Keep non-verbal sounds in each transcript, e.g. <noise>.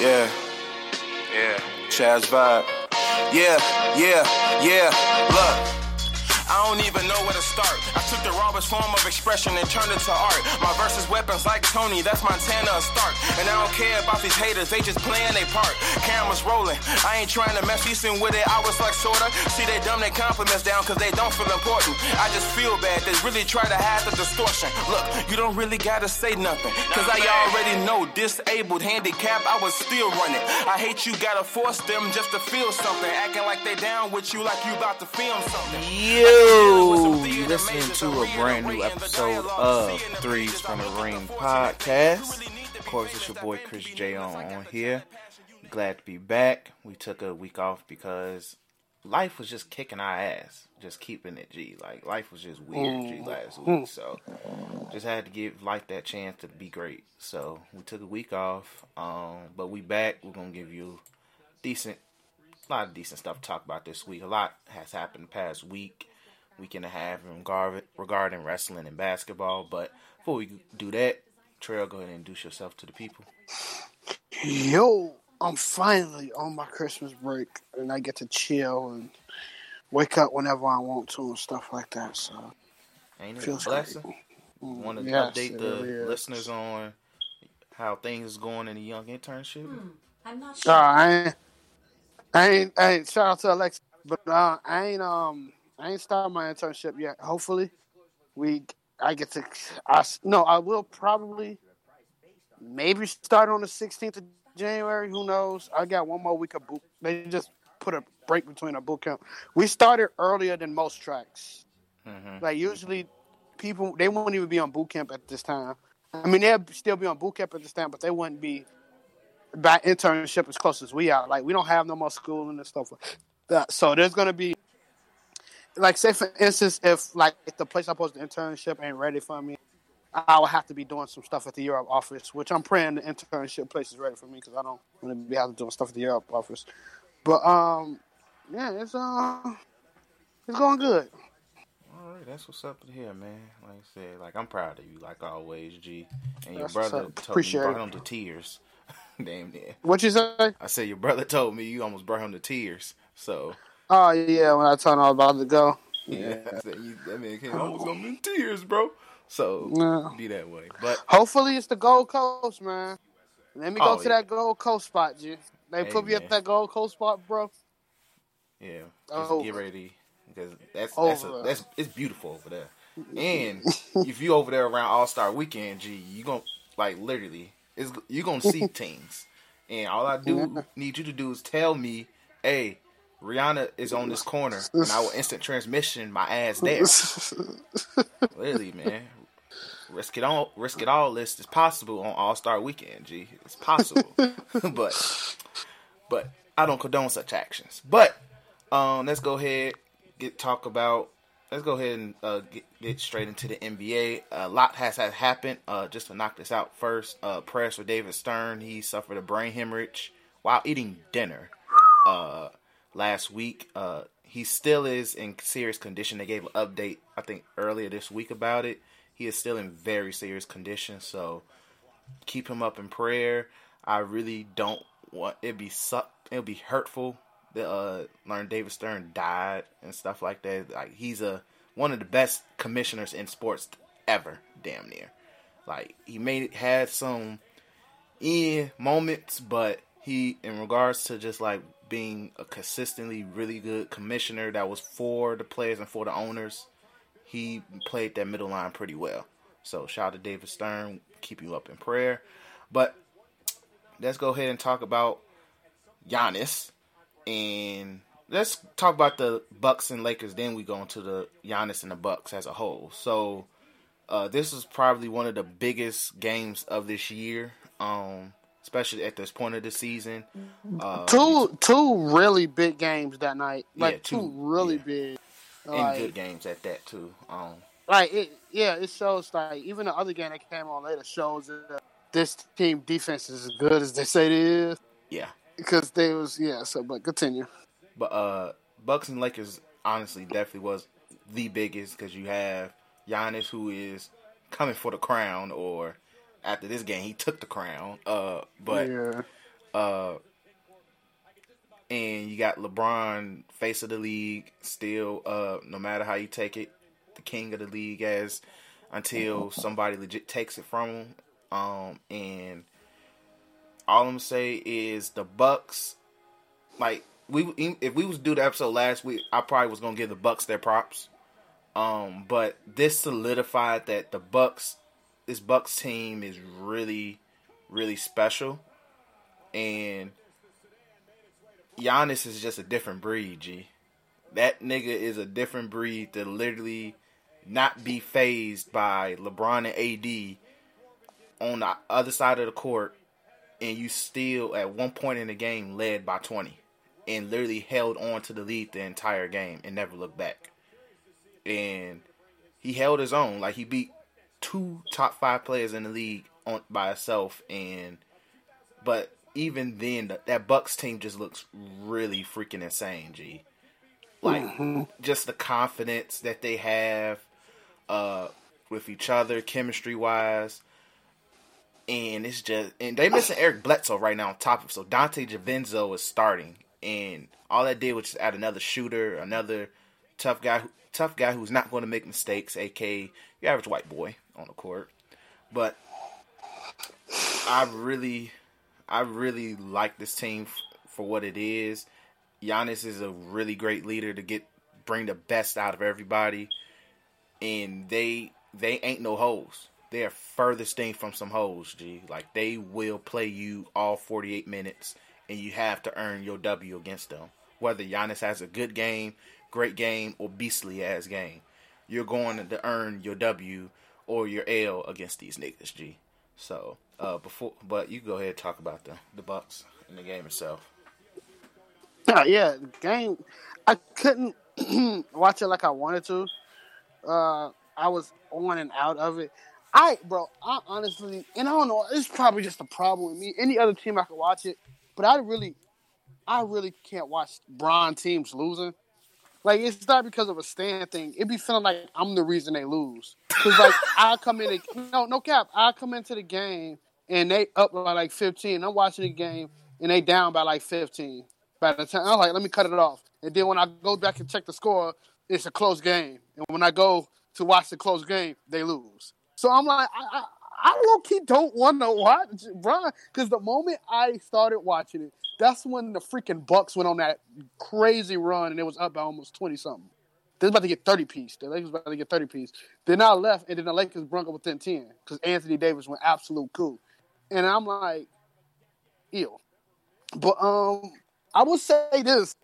Yeah. Yeah. Chaz vibe. Yeah, yeah, yeah. Look. Don't even know where to start. I took the rawest form of expression and turned it to art. My verses weapons like Tony, that's Montana Stark. And I don't care about these haters, they just playing their part. Cameras rolling, I ain't trying to mess decent with it. I was like sorta. See, they dumb their compliments down cause they don't feel important. I just feel bad, they really try to hide the distortion. Look, you don't really gotta say nothing. Cause I already know, disabled, handicapped, I was still running. I hate you gotta force them just to feel something. Acting like they down with you like you about to film something. Yeah. You listening to a brand new episode of Threes from the Ring podcast. Of course, it's your boy Chris Jay on, on here. Glad to be back. We took a week off because life was just kicking our ass. Just keeping it G. Like life was just weird G last week. So just had to give life that chance to be great. So we took a week off. Um, but we back. We're gonna give you decent a lot of decent stuff to talk about this week. A lot has happened the past week week and a half regarding wrestling and basketball. But before we do that, Trell, go ahead and introduce yourself to the people. Yo, I'm finally on my Christmas break and I get to chill and wake up whenever I want to and stuff like that. So, ain't it feels a blessing? Want to yes, update the really listeners on how things is going in the young internship? Hmm, I'm not sure. Uh, I ain't, I ain't, I ain't, shout out to Alexa, but uh, I ain't um I ain't started my internship yet. Hopefully, we I get to. I no, I will probably maybe start on the 16th of January. Who knows? I got one more week of boot. They just put a break between our boot camp. We started earlier than most tracks. Mm-hmm. Like usually, people they won't even be on boot camp at this time. I mean, they'll still be on boot camp at this time, but they wouldn't be by internship as close as we are. Like we don't have no more schooling and stuff like that. So there's gonna be like say for instance, if like if the place I post the internship ain't ready for me, I will have to be doing some stuff at the Europe office, which I'm praying the internship place is ready for me because I don't want to be out doing stuff at the Europe office. But um, yeah, it's uh, it's going good. All right, that's what's up here, man. Like I said, like I'm proud of you, like always, G. And your that's brother told you brought him to tears. <laughs> Damn near. What you say? I said your brother told me you almost brought him to tears. So Oh yeah, when I told him I was about to go. Yeah, that man came almost on in tears, bro. So yeah. be that way, but hopefully it's the Gold Coast, man. Let me go oh, to yeah. that Gold Coast spot, G. They hey, put me man. at that Gold Coast spot, bro. Yeah, just get ready because that's that's, a, that's it's beautiful over there. And <laughs> if you over there around All Star Weekend, G, you gonna like literally, it's you gonna see <laughs> things. And all I do need you to do is tell me, hey, Rihanna is on this corner, and I will instant transmission my ass there. <laughs> really, man. Risk it all. Risk it all. List is possible on All Star Weekend. G, it's possible, <laughs> but but I don't condone such actions. But um, let's go ahead get talk about. Let's go ahead and uh, get, get straight into the NBA. A lot has, has happened. Uh, just to knock this out first, uh, prayers for David Stern. He suffered a brain hemorrhage while eating dinner. Uh, last week. Uh, he still is in serious condition. They gave an update, I think, earlier this week about it. He is still in very serious condition, so keep him up in prayer. I really don't want it be suck. It'll be hurtful that uh, learn David Stern died and stuff like that. Like he's a one of the best commissioners in sports ever, damn near. Like he made had some eh moments, but he in regards to just like being a consistently really good commissioner that was for the players and for the owners, he played that middle line pretty well. So shout out to David Stern, keep you up in prayer. But let's go ahead and talk about Giannis and let's talk about the Bucks and Lakers. Then we go into the Giannis and the Bucks as a whole. So uh, this is probably one of the biggest games of this year. Um, especially at this point of the season. Uh, two two really big games that night. Like yeah, two, two, really yeah. big. And good games at that too. Um, like it, yeah, it shows like even the other game that came on later shows that this team defense is as good as they say it is. Yeah, because they was yeah. So, but continue. But uh, Bucks and Lakers honestly definitely was the biggest because you have Giannis who is coming for the crown or after this game he took the crown. Uh, but yeah. Uh, and you got LeBron, face of the league, still. Uh, no matter how you take it, the king of the league as until <laughs> somebody legit takes it from him. Um, and all I'm gonna say is the Bucks, like we if we was to do the episode last week, I probably was gonna give the Bucks their props. Um, but this solidified that the Bucks, this Bucks team is really, really special, and Giannis is just a different breed. G, that nigga is a different breed to literally not be phased by LeBron and AD on the other side of the court, and you still at one point in the game led by twenty and literally held on to the lead the entire game and never looked back. And he held his own. Like he beat two top five players in the league on by himself. And but even then, that Bucks team just looks really freaking insane. G, like mm-hmm. just the confidence that they have uh, with each other, chemistry wise. And it's just, and they missing Eric Bledsoe right now on top of. So Donte DiVincenzo is starting, and all that did was just add another shooter, another tough guy, tough guy who's not going to make mistakes, aka your average white boy on the court. But I really, I really like this team for what it is. Giannis is a really great leader to get bring the best out of everybody, and they they ain't no holes. They are furthest thing from some holes, G. Like they will play you all 48 minutes and you have to earn your W against them. Whether Giannis has a good game, great game, or beastly ass game, you're going to earn your W or your L against these niggas, G. So, uh, before, but you go ahead and talk about the the Bucks and the game itself. Uh, yeah, the game. I couldn't <clears throat> watch it like I wanted to. Uh, I was on and out of it. I, bro, I honestly, and I don't know, it's probably just a problem with me. Any other team I could watch it, but I really, I really can't watch Bron teams losing. Like it's not because of a stand thing. It be feeling like I'm the reason they lose. Cause like <laughs> I come in, no, no cap. I come into the game and they up by like 15. I'm watching the game and they down by like 15. By the time I'm like, let me cut it off. And then when I go back and check the score, it's a close game. And when I go to watch the close game, they lose. So I'm like, I, I low key don't want to watch Bron because the moment I started watching it, that's when the freaking Bucks went on that crazy run and it was up by almost twenty something. They're about to get thirty piece. The Lakers about to get thirty piece. Then I left, and then the Lakers broke up within ten because Anthony Davis went absolute cool, and I'm like, ew. But um, I will say this: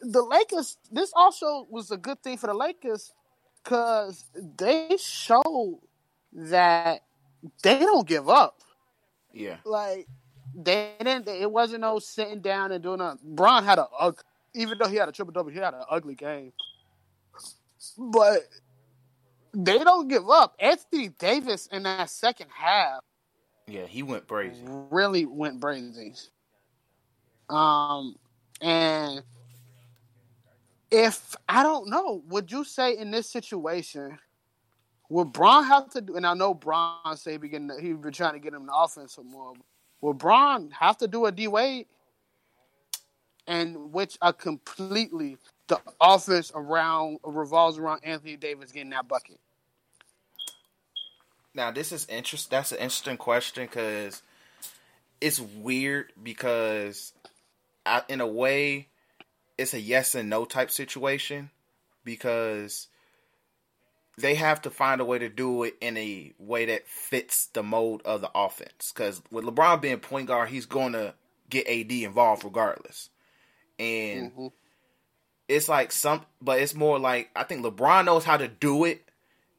the Lakers. This also was a good thing for the Lakers because they showed that they don't give up. Yeah. Like they didn't. It wasn't no sitting down and doing a. Bron had a even though he had a triple double, he had an ugly game. But they don't give up. Anthony Davis in that second half. Yeah, he went crazy. Really went crazy. Um, and if I don't know, would you say in this situation would Bron have to do? And I know Bron say he begin he been trying to get him the offense some more. Will Bron have to do a D Wade? And which are completely the offense around revolves around Anthony Davis getting that bucket. Now this is interest. That's an interesting question because it's weird because I, in a way it's a yes and no type situation because they have to find a way to do it in a way that fits the mode of the offense. Because with LeBron being point guard, he's going to get AD involved regardless. And mm-hmm. it's like some, but it's more like I think LeBron knows how to do it.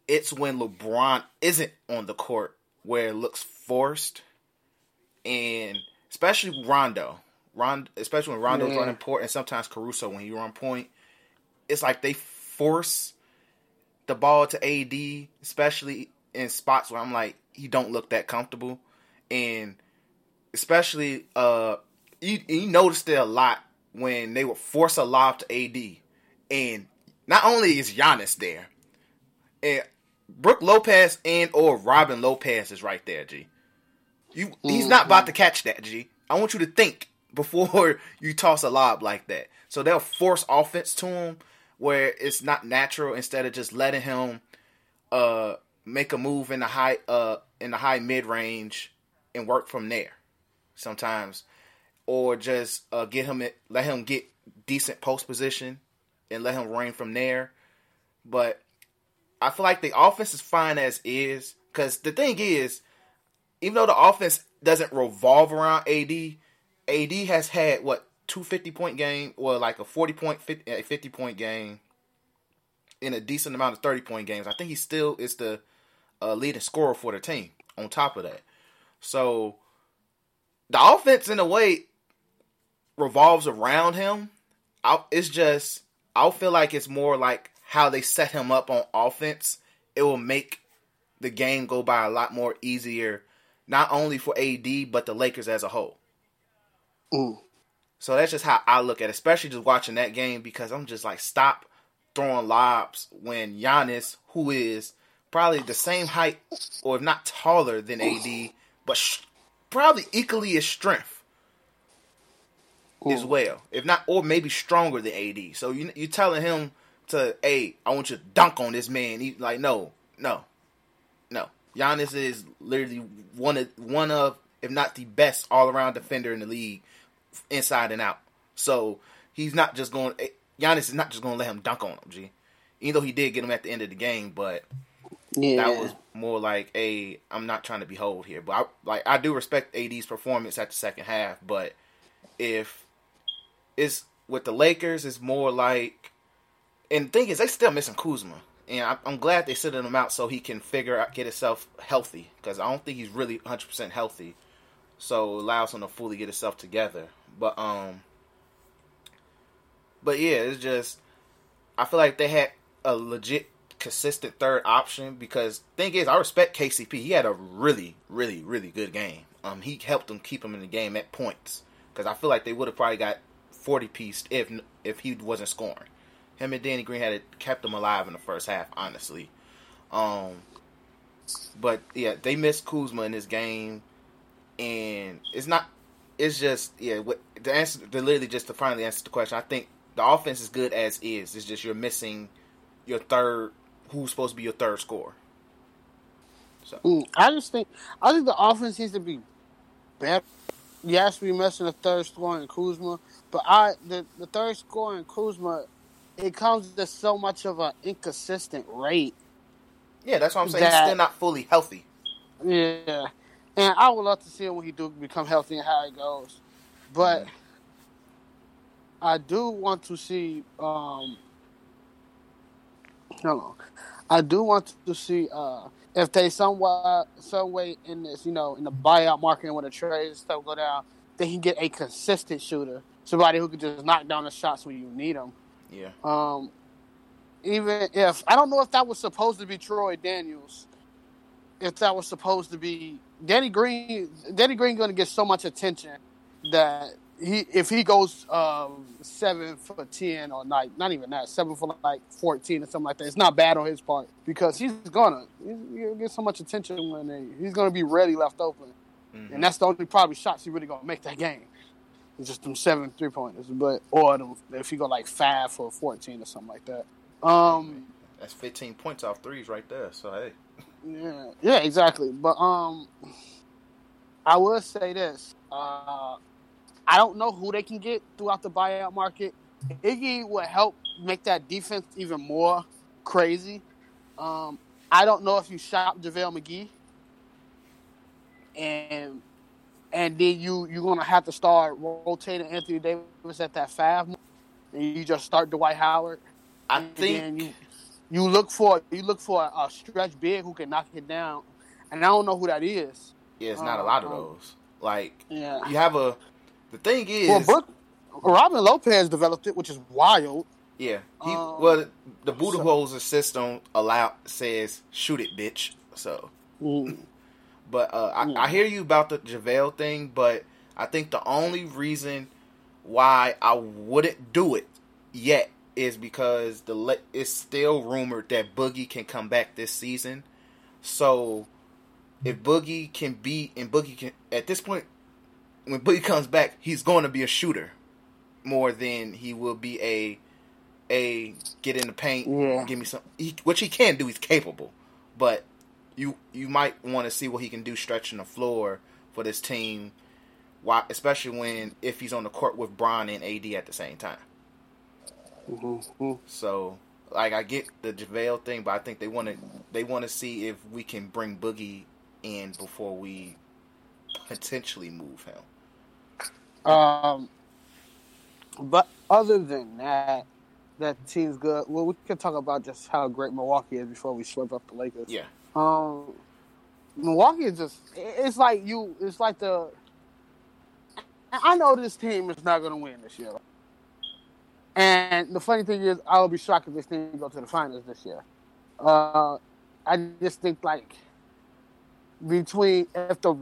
It's when LeBron isn't on the court where it looks forced, and especially Rondo, Rondo, especially when Rondo's yeah. running point, and sometimes Caruso when he run point. It's like they force the ball to AD, especially in spots where I'm like, he don't look that comfortable, and especially uh, you, you noticed it a lot when they would force a lob to AD, and not only is Giannis there, and Brook Lopez and or Robin Lopez is right there, G. You he's not about to catch that, G. I want you to think before <laughs> you toss a lob like that. So they'll force offense to him where it's not natural instead of just letting him uh make a move in the high uh in the high mid range and work from there sometimes or just uh, get him let him get decent post position and let him reign from there. But I feel like the offense is fine as is cuz the thing is even though the offense doesn't revolve around AD AD has had what two 50 point game or like a 40 point 50, a 50 point game in a decent amount of 30 point games. I think he still is the uh, leading scorer for the team on top of that. So the offense in a way revolves around him. I, it's just I feel like it's more like how they set him up on offense. It will make the game go by a lot more easier, not only for AD but the Lakers as a whole. Mm. So that's just how I look at it, especially just watching that game because I'm just like, stop throwing lobs when Giannis, who is probably the same height or if not taller than AD, but sh- probably equally as strength Ooh. as well, if not, or maybe stronger than AD. So you you telling him to, hey, I want you to dunk on this man? He's like, no, no, no. Giannis is literally one of one of, if not the best all around defender in the league, inside and out. So he's not just going. Eh, Giannis is not just going to let him dunk on him, G. Even though he did get him at the end of the game, but yeah. that was more like a I'm not trying to behold here, but I, like I do respect AD's performance at the second half, but if it's with the Lakers, it's more like, and the thing is, they still missing Kuzma, and I, am glad they sitting him out so he can figure out get himself healthy because I don't think he's really 100 percent healthy, so allows him to fully get himself together. But um, but yeah, it's just I feel like they had a legit consistent third option because thing is I respect KCP. He had a really really really good game. Um, he helped them keep him in the game at points because I feel like they would have probably got forty pieced if if he wasn't scoring. Him and Danny Green had it, kept them alive in the first half, honestly. Um, but yeah, they missed Kuzma in this game, and it's not. It's just yeah. What, the answer, the literally just to finally answer the question. I think the offense is good as is. It's just you're missing your third, who's supposed to be your third scorer. So mm, I just think I think the offense needs to be better. Yes, we missing the third scorer in Kuzma, but I the, the third scorer in Kuzma, it comes to so much of an inconsistent rate. Yeah, that's what I'm saying. That, He's still not fully healthy. Yeah, and I would love to see him when he do become healthy and how it goes, but. Mm-hmm I do want to see. Um, hold on. I do want to see uh, if they somewhat, some way in this, you know, in the buyout market when the trade stuff go down, they can get a consistent shooter, somebody who can just knock down the shots when you need them. Yeah. Um, even if I don't know if that was supposed to be Troy Daniels, if that was supposed to be Danny Green, Danny Green going to get so much attention that he if he goes um, seven for ten or like not even that seven for like fourteen or something like that, it's not bad on his part because he's gonna he'll get so much attention when they, he's gonna be ready left open, mm-hmm. and that's the only probably shots he really gonna make that game. It's just them seven three pointers, but or them, if he go like five for fourteen or something like that. Um, that's fifteen points off threes right there. So hey, yeah, yeah, exactly. But um, I will say this. Uh, I don't know who they can get throughout the buyout market. Iggy would help make that defense even more crazy. Um, I don't know if you shop JaVale McGee and and then you you're gonna have to start rotating Anthony Davis at that five, and you just start Dwight Howard. I think you, you look for you look for a, a, stretch big who can knock it down, and I don't know who that is. Yeah, it's not um, a lot of um, those. Like, yeah. you have a the thing is, well, Brook, Robin Lopez developed it, which is wild. Yeah, he um, well the Budenholzer so, system allow says shoot it, bitch. So, mm, <laughs> but uh, I, mm. I hear you about the JaVale thing, but I think the only reason why I wouldn't do it yet is because the it's still rumored that Boogie can come back this season. So if Boogie can be and Boogie can at this point when Boogie comes back, he's going to be a shooter more than he will be a a get in the paint, yeah. give me some, he, which he can do. He's capable, but you you might want to see what he can do stretching the floor for this team. Why, especially when if he's on the court with Bron and AD at the same time. Mm-hmm. So, like, I get the JaVale thing, but I think they want to they want to see if we can bring Boogie in before we potentially move him. Um, but other than that, that team's good. Well, we can talk about just how great Milwaukee is before we sweep up the Lakers. Yeah. Um, Milwaukee is just. It's like you. It's like the. I know this team is not going to win this year. And the funny thing is, I would be shocked if this team go to the finals this year. Uh, I just think like between if the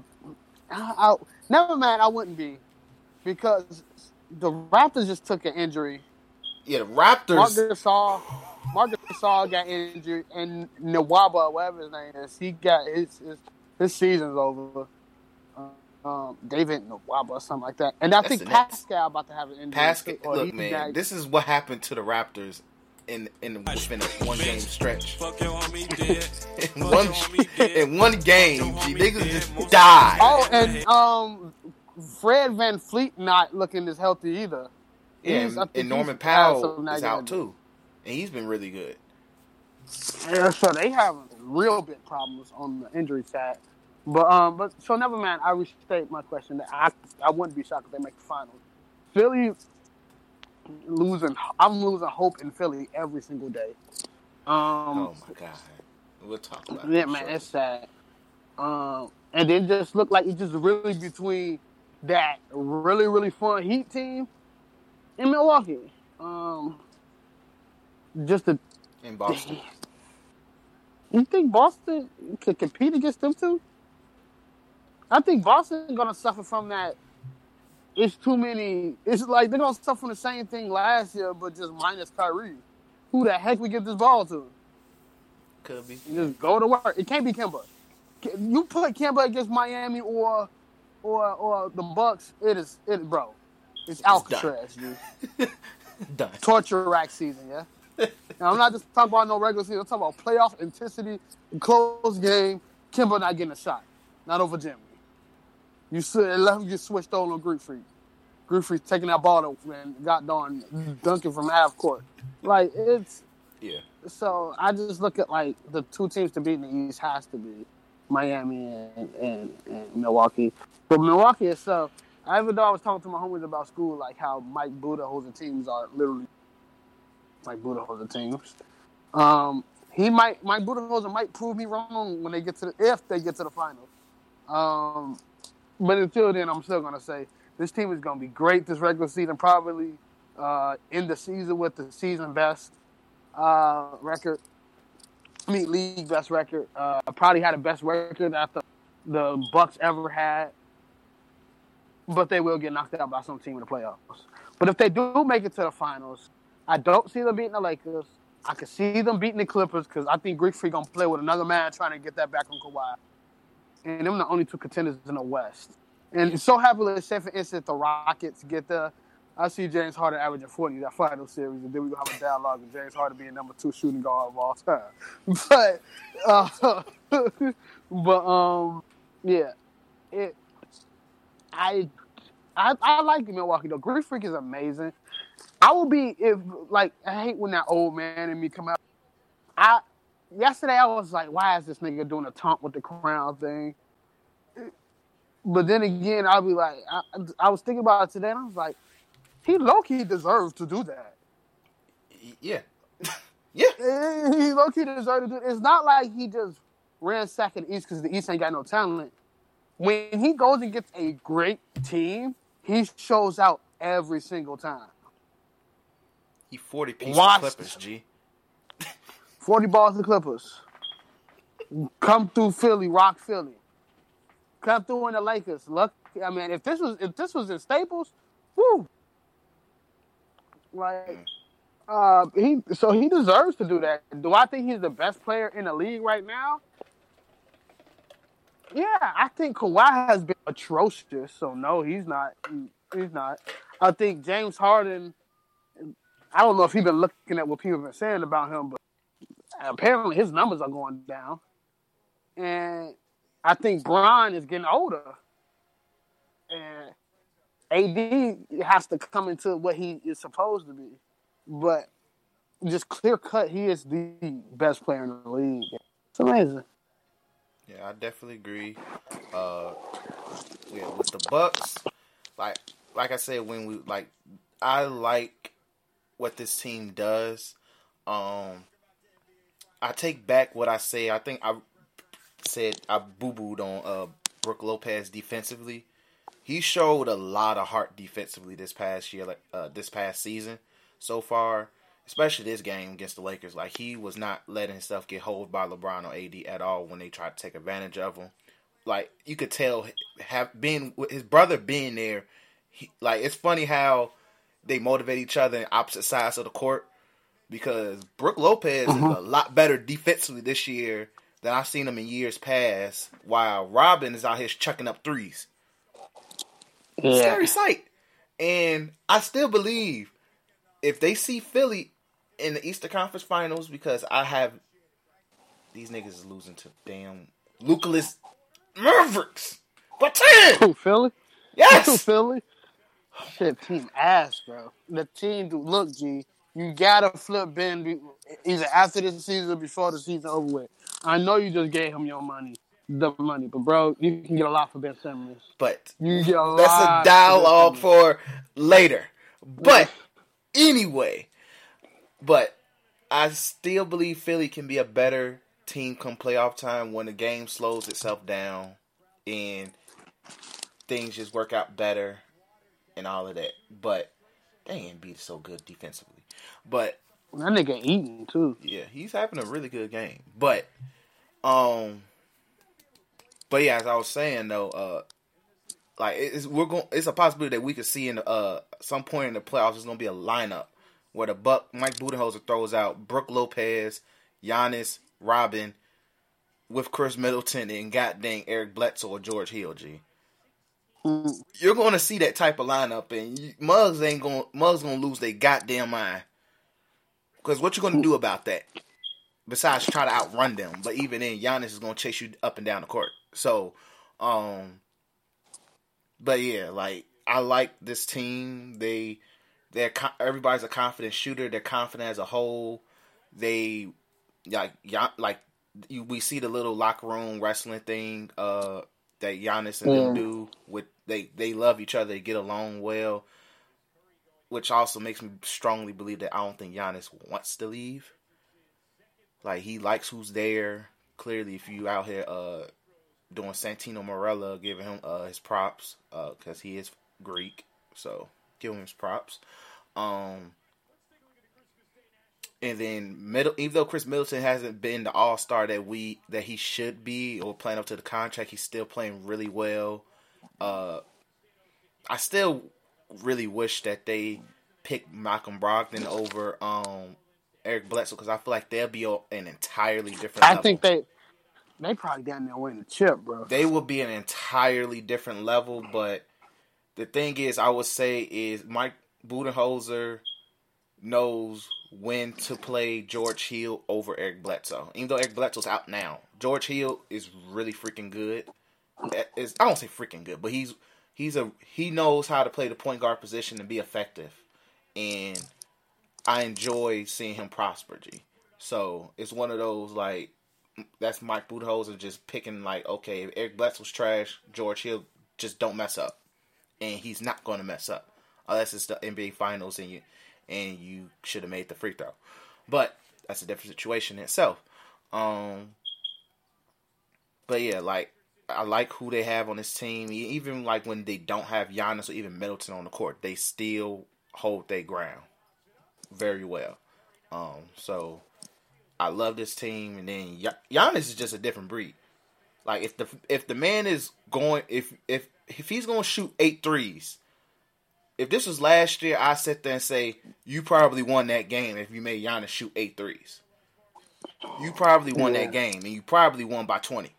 I, I, never mind, I wouldn't be because the Raptors just took an injury. Yeah, the Raptors. Marc Gasol, Marc Gasol got injured, and Nwaba, whatever his name is, he got his his, his season's over. Um, David Nwaba or something like that, and I That's think Pascal about to have an injury. Pascal, look, man, got, this is what happened to the Raptors in in within one game stretch. <laughs> in one in one game, G, niggas just died. Oh, and um, Fred VanVleet not looking as healthy either. Yeah, and, and Norman Powell is out too, and he's been really good. Yeah, so they have real big problems on the injury side. But um, but so never mind. I restate my question. That I I wouldn't be shocked if they make the finals. Philly losing. I'm losing hope in Philly every single day. Um, oh my god, we'll talk about. That. Yeah, man, sure. it's sad. Um, and then just look like it's just really between that really really fun Heat team in Milwaukee. Um, just a in Boston. You think Boston could compete against them too? I think Boston's gonna suffer from that. It's too many. It's like they're gonna suffer from the same thing last year, but just minus Kyrie. Who the heck we get this ball to? Could be. Just go to work. It can't be Kemba. You put Kemba against Miami or or or the Bucks. It is it, bro. It's Alcatraz, dude. <laughs> done. Torture rack season, yeah. now I'm not just talking about no regular season. I'm talking about playoff intensity, close game. Kemba not getting a shot, not over Jimmy. You said let him get switched on on Greek Freak. Freak taking that ball and got done dunking from half court. Like it's yeah. So I just look at like the two teams to beat in the East has to be Miami and, and, and Milwaukee. But Milwaukee itself, I even though I was talking to my homies about school, like how Mike Budenholzer the teams are literally Mike Budenholzer the teams. Um, he might Mike Budenholzer might prove me wrong when they get to the if they get to the finals. Um, but until then, I'm still gonna say this team is gonna be great this regular season. Probably uh, end the season with the season best uh, record. I mean, league best record. Uh, probably had the best record after the Bucks ever had. But they will get knocked out by some team in the playoffs. But if they do make it to the finals, I don't see them beating the Lakers. I can see them beating the Clippers because I think Greek Freak gonna play with another man trying to get that back on Kawhi and them the only two contenders in the West. And so happy, let's say for instance, the Rockets get the. I see James Harden averaging 40 that final series, and then going to have a dialogue with James Harden being number two shooting guard of all time. <laughs> But, uh, <laughs> but, um, yeah, it, I, I, I like Milwaukee though. Greek Freak is amazing. I will be, if, like, I hate when that old man in me come out. I, yesterday I was like, why is this nigga doing a taunt with the crown thing? But then again, I'll be like, I, I was thinking about it today, and I was like, he low key deserves to do that. Yeah, <laughs> yeah. He low key deserves to do. It. It's not like he just ran second East because the East ain't got no talent. When he goes and gets a great team, he shows out every single time. He forty piece Clippers, G. 40 balls to the Clippers. Come through Philly, rock Philly. Come through in the Lakers. Look, I mean, if this was if this was in Staples, woo. Like uh he so he deserves to do that. Do I think he's the best player in the league right now? Yeah, I think Kawhi has been atrocious. So no, he's not. He's not. I think James Harden. I don't know if he's been looking at what people have been saying about him, but apparently his numbers are going down. And I think Bron is getting older. And AD has to come into what he is supposed to be. But just clear cut, he is the best player in the league. It's amazing. Yeah, I definitely agree. Uh, yeah, with the Bucks, like like I said, when we like, I like what this team does. Um, I take back what I say. I think I said I boo booed on uh, Brook Lopez defensively. He showed a lot of heart defensively this past year, like uh, this past season so far, especially this game against the Lakers. Like he was not letting himself get hold by LeBron or AD at all when they tried to take advantage of him. Like you could tell, have been his brother being there. He, like it's funny how they motivate each other in opposite sides of the court because Brook Lopez mm-hmm. is a lot better defensively this year than I've seen him in years past, while Robin is out here chucking up threes. Yeah. Scary sight. And I still believe if they see Philly in the Eastern Conference Finals, because I have these niggas is losing to damn Luka's Mavericks. But ten Philly? Yes. Philly? Shit, team ass, bro. The team, look, G, you gotta flip Ben either after the season or before the season over with. I know you just gave him your money, the money, but bro, you can get a lot for Ben Simmons. But you get a that's a dialogue for, for later. But anyway, but I still believe Philly can be a better team come playoff time when the game slows itself down and things just work out better and all of that. But they ain't beat so good defensively. But that nigga eating too. Yeah, he's having a really good game. But um but yeah, as I was saying though, uh like it's we're going it's a possibility that we could see in the, uh some point in the playoffs there's gonna be a lineup where the Buck Mike Budenholzer throws out Brook Lopez, Giannis, Robin, with Khris Middleton and goddamn Eric Bledsoe or George Hill, G. You're going to see that type of lineup, and you, ain't going. Muggs going to lose their goddamn mind. Because what you going to do about that? Besides try to outrun them, but even then, Giannis is going to chase you up and down the court. So, um, but yeah, like I like this team. They, they're everybody's a confident shooter. They're confident as a whole. They like like you, we see the little locker room wrestling thing uh, that Giannis and them do. With they they love each other. They get along well which also makes me strongly believe that I don't think Giannis wants to leave. Like he likes who's there. Clearly, if you out here uh, doing Santino Marella, giving him uh, his props because uh, he is Greek, so give him his props. Um, and then middle, even though Khris Middleton hasn't been the All Star that we that he should be or playing up to the contract, he's still playing really well. Uh, I still really wish that they picked Malcolm Brogdon over um, Eric Bledsoe because I feel like they'll be an entirely different. I level. think they they probably down there winning the chip, bro. They will be an entirely different level, but the thing is, I would say is Mike Budenholzer knows when to play George Hill over Eric Bledsoe. Even though Eric Bledsoe's out now, George Hill is really freaking good. Eh, is I don't say freaking good, but he's he's a he knows how to play the point guard position and be effective, and I enjoy seeing him prosper. G. So it's one of those like that's Mike Budenholzer just picking like okay, if Eric Bledsoe's trash, George Hill just don't mess up, and he's not going to mess up unless it's the NBA Finals and you and you should have made the free throw, but that's a different situation itself. Um, but yeah, like I like who they have on this team. Even like when they don't have Giannis or even Middleton on the court, they still hold their ground very well. Um, so I love this team. And then Giannis is just a different breed. Like if the if the man is going if if if he's to shoot eight threes, if this was last year, I sit there and say you probably won that game if you made Giannis shoot eight threes. You probably won yeah. that game, and you probably won by twenty.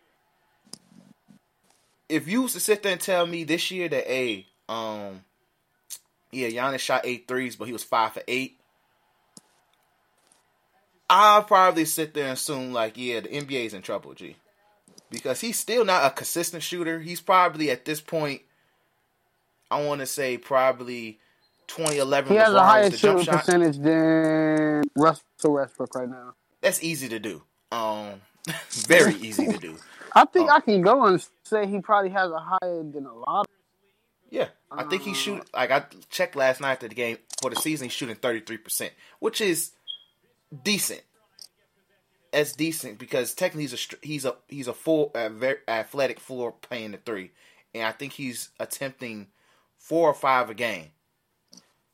if you was to sit there and tell me this year that a um yeah Giannis shot eight threes, but he was five for eight. I'll probably sit there and assume like, yeah, the NBA's in trouble, G, because he's still not a consistent shooter. He's probably at this point, I want to say probably 2011. He has a higher shooting percentage than Russell Westbrook right now. That's easy to do. Um, <laughs> very easy to do. <laughs> I think um, I can go and say he probably has a higher than a lot. Of- yeah, I think he shoot like I checked last night after the game for the season. He's shooting thirty three percent, which is decent. That's decent because technically he's a he's a he's a full uh, very athletic floor playing the three, and I think he's attempting four or five a game.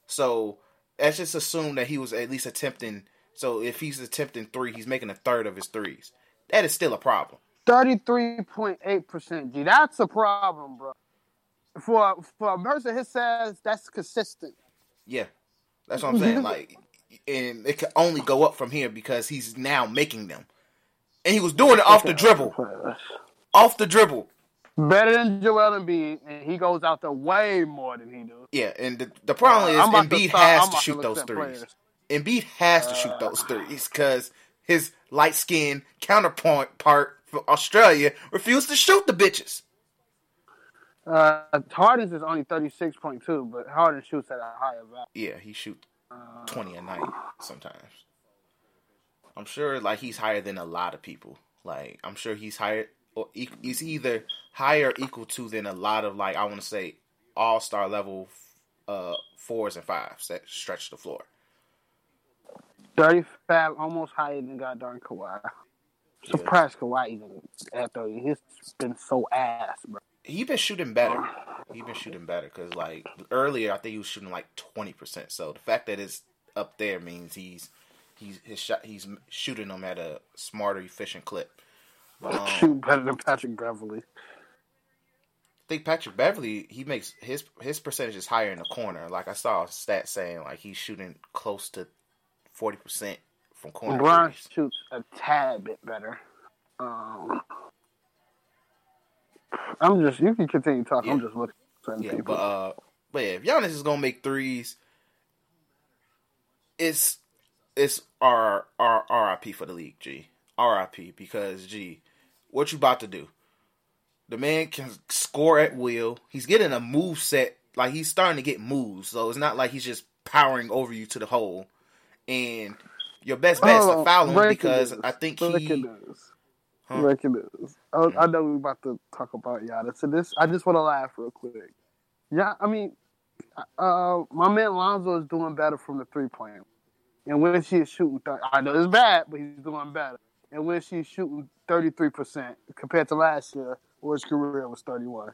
So let's just assume that he was at least attempting. So if he's attempting three, he's making a third of his threes. That is still a problem. Thirty three point eight percent, G. That's a problem, bro. For for a person his size, that's consistent. Yeah, that's what I'm saying. <laughs> like, and it can only go up from here because he's now making them, and he was doing it off the dribble, off the dribble. Better than Joel Embiid, and he goes out there way more than he does. Yeah, and the, the problem is Embiid to has to shoot those threes. Players. Embiid has to uh, shoot those threes because his light skinned counterpart part from Australia refused to shoot the bitches. Uh, Harden's is only thirty six point two, but Harden shoots at a higher value. Yeah, he shoots twenty a night sometimes. I'm sure like he's higher than a lot of people. Like I'm sure he's higher or he's either higher equal to than a lot of like I want to say all star level uh fours and fives that stretch the floor. Thirty five, almost higher than goddamn Kawhi. Surprised yeah. Kawhi even after he's been so ass, bro he been shooting better. He been shooting better because like earlier, I think he was shooting like twenty percent. So the fact that it's up there means he's he's his shot he's shooting them at a smarter, efficient clip. Um, Shoot better than Patrick Beverley. I think Patrick Beverley he makes his his percentage is higher in the corner. Like I saw a stat saying like he's shooting close to forty percent from corner. LeBron shoots a tad bit better. Um, I'm just you can continue talking. Yeah. I'm just looking at yeah, people. But uh, but yeah, if Giannis is gonna make threes, it's it's R R RIP for the league, G. RIP because G, what you about to do? The man can score at will. He's getting a move set. Like he's starting to get moves. So it's not like he's just powering over you to the hole. And your best bet is to oh, foul him because I think he. Huh? Breaking news. I, I, know we're about to talk about Giannis. So this, I just want to laugh real quick. Yeah, I mean, uh, my man Lonzo is doing better from the three point. And when she's shooting, th- I know it's bad, but he's doing better. And when she's shooting 33% compared to last year, where his career was 31.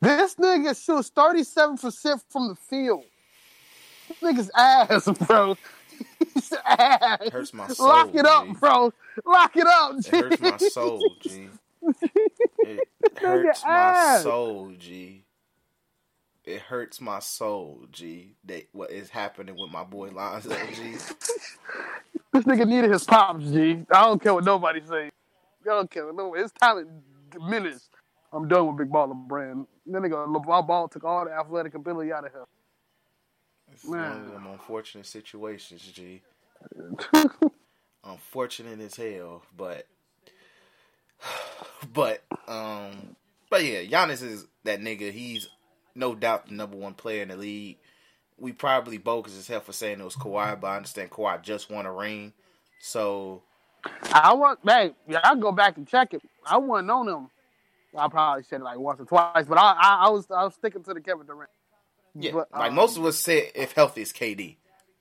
This nigga shoots 37% from the field. This nigga's ass, <laughs> bro. ass. Hurts my soul. Lock it up, G. bro. Lock it up, G. It hurts my soul, <laughs> G. It hurts my soul, G. It hurts my soul, G. That what is happening with my boy Lonzo, G. <laughs> this nigga needed his pops, G. I don't care what nobody say. I don't care what nobody. His talent diminished. I'm done with Big Baller Brand. Then they nigga LeVar Ball took all the athletic ability out of him. It's Man. one of them unfortunate situations, G. <laughs> Unfortunate as hell, but <sighs> but um but yeah, Giannis is that nigga. He's no doubt the number one player in the league. We probably bogus as hell for saying it was Kawhi, but I understand Kawhi just won a ring. So I want man, yeah, I'll go back and check it. I wasn't on him. I probably said it like once or twice, but I, I, I was I was sticking to the Kevin Durant. Yeah, but, like um, most of us said, if healthy is KD,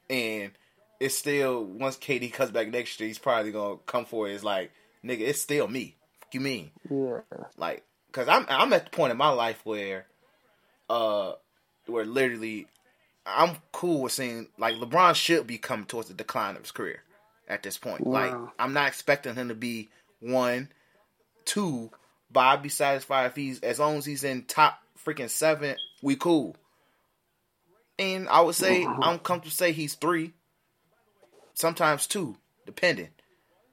and it's still once KD comes back next year, he's probably gonna come for it. It's like nigga, it's still me. What you mean? Yeah. Like, cause I'm I'm at the point in my life where, uh, where literally, I'm cool with seeing like LeBron should be coming towards the decline of his career at this point. Wow. Like, I'm not expecting him to be one, two, but I'd be satisfied if he's as long as he's in top freaking seven, we cool. And I would say I'm comfortable to say he's three, sometimes two, depending.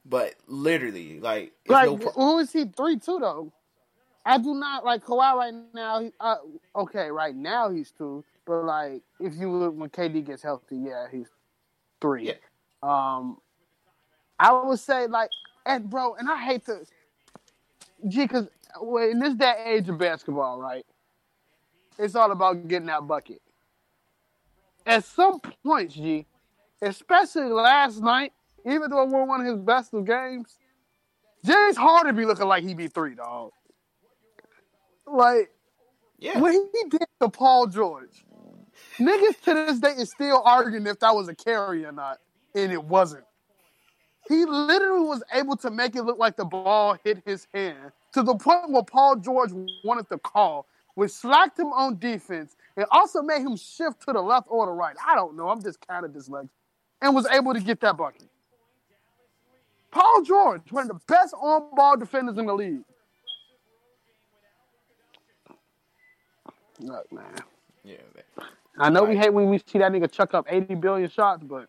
But literally, like, like no pro- who is he three two though? I do not like Kawhi right now. Uh, okay, right now he's two, but like if you look when KD gets healthy, yeah, he's three. Yeah. Um, I would say like, and bro, and I hate to, gee, because in this day age of basketball, right, it's all about getting that bucket. At some point, G, especially last night, even though we're one of his best of games, James Harden be looking like he be three, dog. Like, yeah. when he did to Paul George, niggas to this day is still arguing if that was a carry or not, and it wasn't. He literally was able to make it look like the ball hit his hand to the point where Paul George wanted the call, which slacked him on defense. It also made him shift to the left or the right. I don't know. I'm just kind of dyslexic. And was able to get that bucket. Paul George, one of the best on-ball defenders in the league. Look, man. I know we hate when we see that nigga chuck up 80 billion shots, but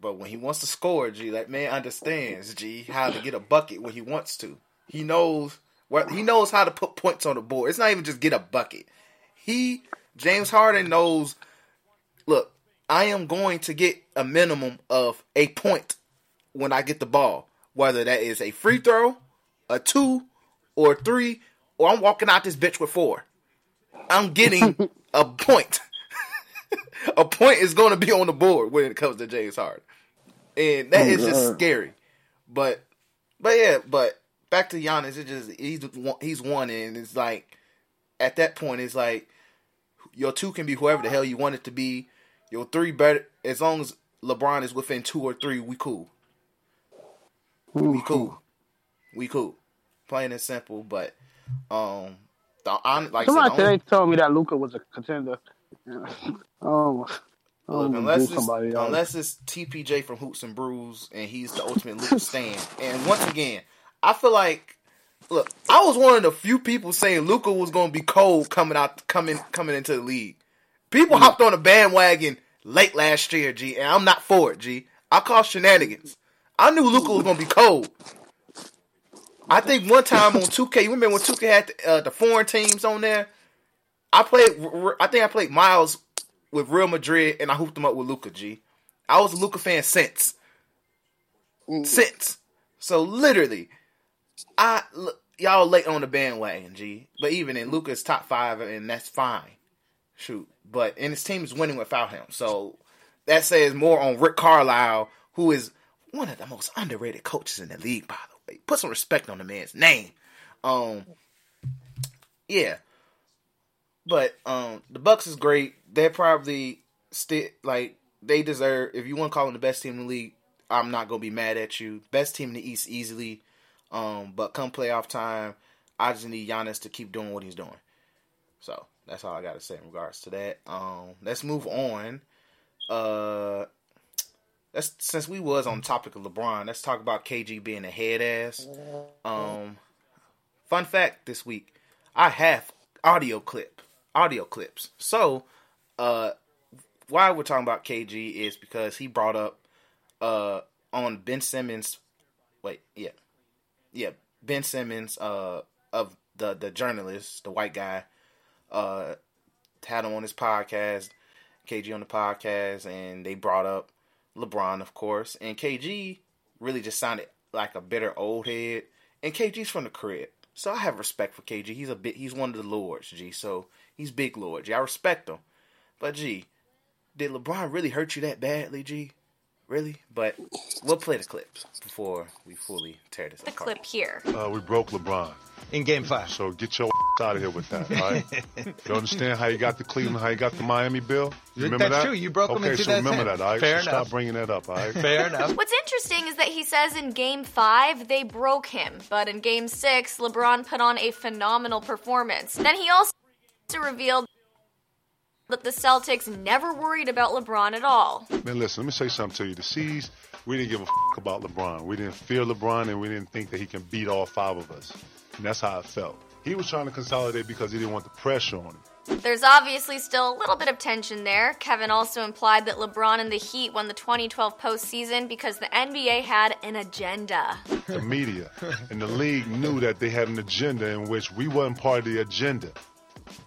but when he wants to score, G, that man understands, G, how to get a bucket when he wants to. He knows what he knows how to put points on the board. It's not even just get a bucket. He James Harden knows. Look, I am going to get a minimum of a point when I get the ball, whether that is a free throw, a two, or a three, or I'm walking out this bitch with four. I'm getting <laughs> a point. <laughs> a point is going to be on the board when it comes to James Harden, and that oh, is just scary. But, but yeah, but back to Giannis, it just he's he's one, and it's like at that point, it's like your two can be whoever the hell you want it to be. Your three better as long as LeBron is within two or three, we cool. We cool. We cool. Plain and simple, but um, the, on, like somebody today told me that Luka was a contender. <laughs> oh, Look, unless it's, unless it's TPJ from Hoots and Brews and he's the ultimate Luka <laughs> stand. And once again, I feel like look, I was one of the few people saying Luka was going to be cold coming out coming coming into the league. People mm. hopped on a bandwagon late last year, G, and I'm not for it, G. I call shenanigans. I knew Luka was going to be cold. I think one time on 2K, you remember when 2K had the, uh, the foreign teams on there? I played. I think I played Miles with Real Madrid, and I hooped them up with Luka G. I was a Luka fan since. Mm. Since. So literally, I y'all late on the bandwagon, G. But even in Luka's top five, and that's fine. Shoot, but and his team is winning without him. So that says more on Rick Carlisle, who is one of the most underrated coaches in the league. By the way, put some respect on the man's name. Um, yeah, but um, the Bucks is great. They're probably still like they deserve. If you want to call them the best team in the league, I'm not gonna be mad at you. Best team in the East easily. Um, but come playoff time, I just need Giannis to keep doing what he's doing. So that's all I got to say in regards to that. Um, let's move on. Uh, that's since we was on topic of LeBron. Let's talk about KG being a head ass. Um, fun fact this week, I have audio clip, audio clips. So, uh, why we're talking about KG is because he brought up uh on Ben Simmons. Wait, yeah, yeah, Ben Simmons, uh, of the the journalist, the white guy, uh, had him on his podcast, KG on the podcast, and they brought up LeBron, of course, and KG really just sounded like a bitter old head, and KG's from the crib, so I have respect for KG. He's a bit, he's one of the lords, G. So he's big lord, G. I respect him, but G, did LeBron really hurt you that badly, G? Really? But we'll play the clips before we fully tear this the apart. clip here. Uh, we broke LeBron. In game five. So get your <laughs> out of here with that, all right? <laughs> you understand how you got the Cleveland, how you got the Miami bill? You remember That's that? true. You broke okay, them in so remember that, all right? Fair so enough. Stop bringing that up, all right? Fair enough. <laughs> What's interesting is that he says in game five, they broke him. But in game six, LeBron put on a phenomenal performance. Then he also revealed that the Celtics never worried about LeBron at all. Man, listen, let me say something to you. The C's we didn't give a f- about LeBron. We didn't fear LeBron, and we didn't think that he can beat all five of us. And that's how it felt. He was trying to consolidate because he didn't want the pressure on him. There's obviously still a little bit of tension there. Kevin also implied that LeBron and the Heat won the 2012 postseason because the NBA had an agenda. The media and the league knew that they had an agenda in which we wasn't part of the agenda.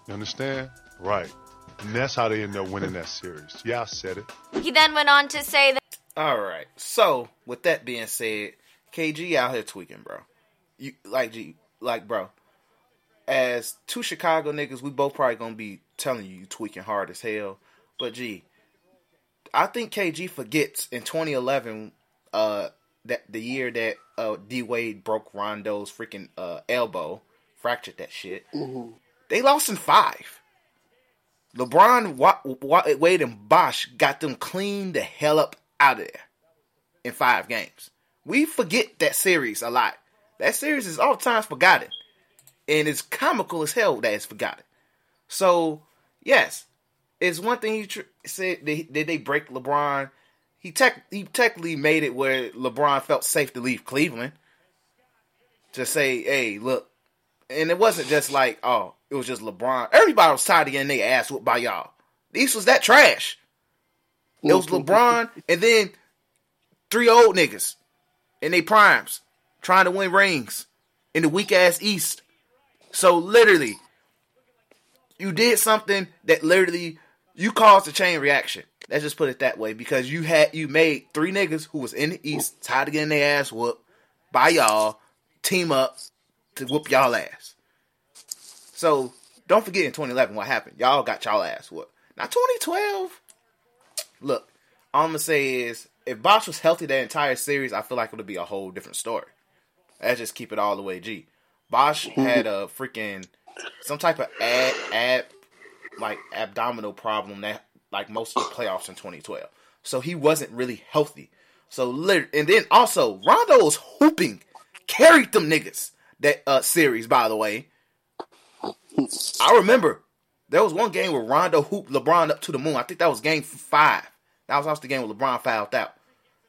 You understand? Right. And that's how they end up winning that series. Yeah, I said it. He then went on to say that. All right. So, with that being said, KG out here tweaking, bro. You like G, like bro as two Chicago niggas, we both probably gonna be telling you you tweaking hard as hell. But gee, I think KG forgets in 2011, uh, that the year that uh D Wade broke Rondo's freaking uh elbow, fractured that shit. Mm-hmm. They lost in five. LeBron, Wade, and Bosh got them clean the hell up out of there in five games. We forget that series a lot. That series is oftentimes forgotten and it's comical as hell that it's forgotten. So yes, it's one thing he tr- said. Did they break LeBron? He tech he technically made it where LeBron felt safe to leave Cleveland. To say, hey, look, and it wasn't just like, oh, it was just LeBron. Everybody was tired of getting their ass whooped by y'all. This was that trash. It was LeBron <laughs> and then three old niggas in their primes trying to win rings in the weak ass East. So literally, you did something that literally you caused a chain reaction. Let's just put it that way because you had you made three niggas who was in the East tired of getting their ass whooped by y'all team up to whoop y'all ass. So don't forget in 2011 what happened. Y'all got y'all ass whooped. Now 2012, look, all I'm gonna say is if Bosh was healthy that entire series, I feel like it would be a whole different story. Let's just keep it all the way G. Bosh had a freaking some type of ad ab like abdominal problem that like most of the playoffs in 2012. So he wasn't really healthy. So and then also Rondo was hooping, carried them niggas that uh series. By the way, I remember there was one game where Rondo hooped LeBron up to the moon. I think that was game five. That was also the game where LeBron fouled out.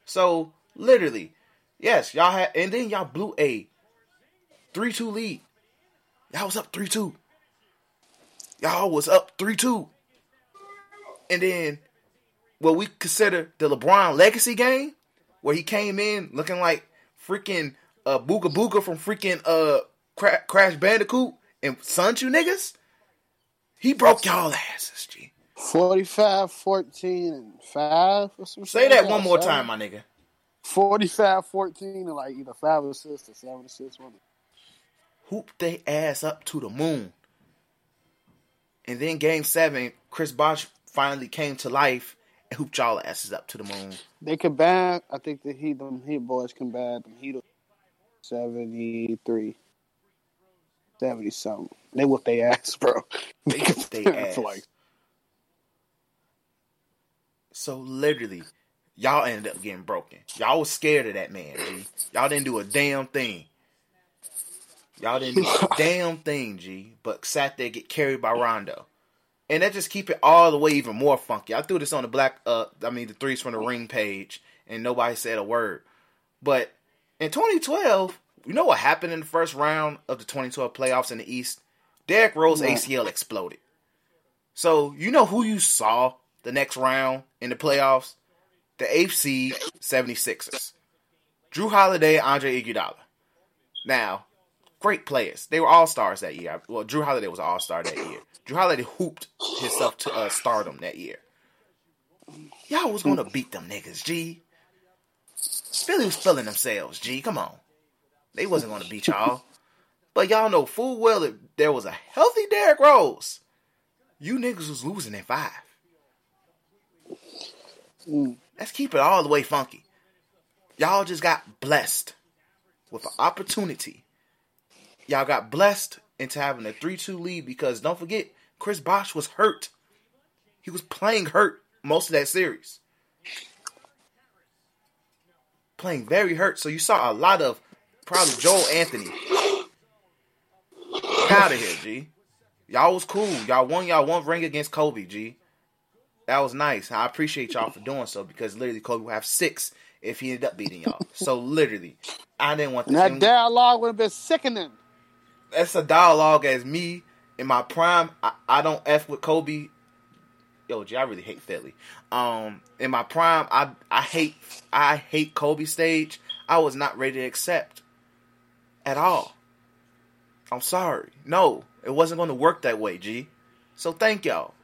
So literally, yes, y'all had, and then y'all blew a 3 2 lead. Y'all was up 3 2. Y'all was up 3 2. And then what we consider the LeBron legacy game, where he came in looking like freaking uh, Booga Booga from freaking uh, Cra- Crash Bandicoot and Sun you niggas, he broke y'all asses, G. 45, 14, and 5 or some Say that one more time, my nigga. 45, 14, and like either 5 assists or 7 assists. One hooped they ass up to the moon. And then game seven, Chris Bosh finally came to life and hooped y'all asses up to the moon. They combined, I think the Heat, them Heat boys combined them Heat 73, 70 something. They whooped their ass, bro. <laughs> They whooped their ass. Like... So literally, y'all ended up getting broken. Y'all was scared of that man, G. Y'all didn't do a damn thing. Y'all didn't do a <laughs> damn thing, G, but sat there get carried by Rondo. And that just keep it all the way even more funky. I threw this on the black uh I mean the threes from the ring page and nobody said a word. But in 2012, you know what happened in the first round of the 2012 playoffs in the East? Derrick Rose ACL exploded. So you know who you saw the next round in the playoffs? The eighth seed 76ers. Jrue Holiday, Andre Iguodala. Now, great players. They were all stars that year. Well, Jrue Holiday was an all star that year. Jrue Holiday hooped himself to uh, stardom that year. Y'all was gonna beat them niggas, G. Philly was feeling themselves, G. Come on, they wasn't gonna beat y'all. But y'all know full well that there was a healthy Derrick Rose. You niggas was losing in five. Let's keep it all the way funky. Y'all just got blessed with an opportunity y'all got blessed into having a 3 2 lead because don't forget, Chris Bosh was hurt. He was playing hurt most of that series. Playing very hurt. So you saw a lot of probably Joel Anthony. Out of here, G. Y'all was cool. Y'all won y'all one ring against Kobe, G. That was nice. I appreciate y'all for doing so because literally Kobe would have six if he ended up beating y'all. so literally, I didn't want that dialogue would have been sickening that's a dialogue as me in my prime, I, I don't f with Kobe. Yo, G, I really hate Philly. Um, in my prime, I I hate I hate Kobe stage. I was not ready to accept at all. I'm sorry. No, it wasn't going to work that way, G. So thank y'all.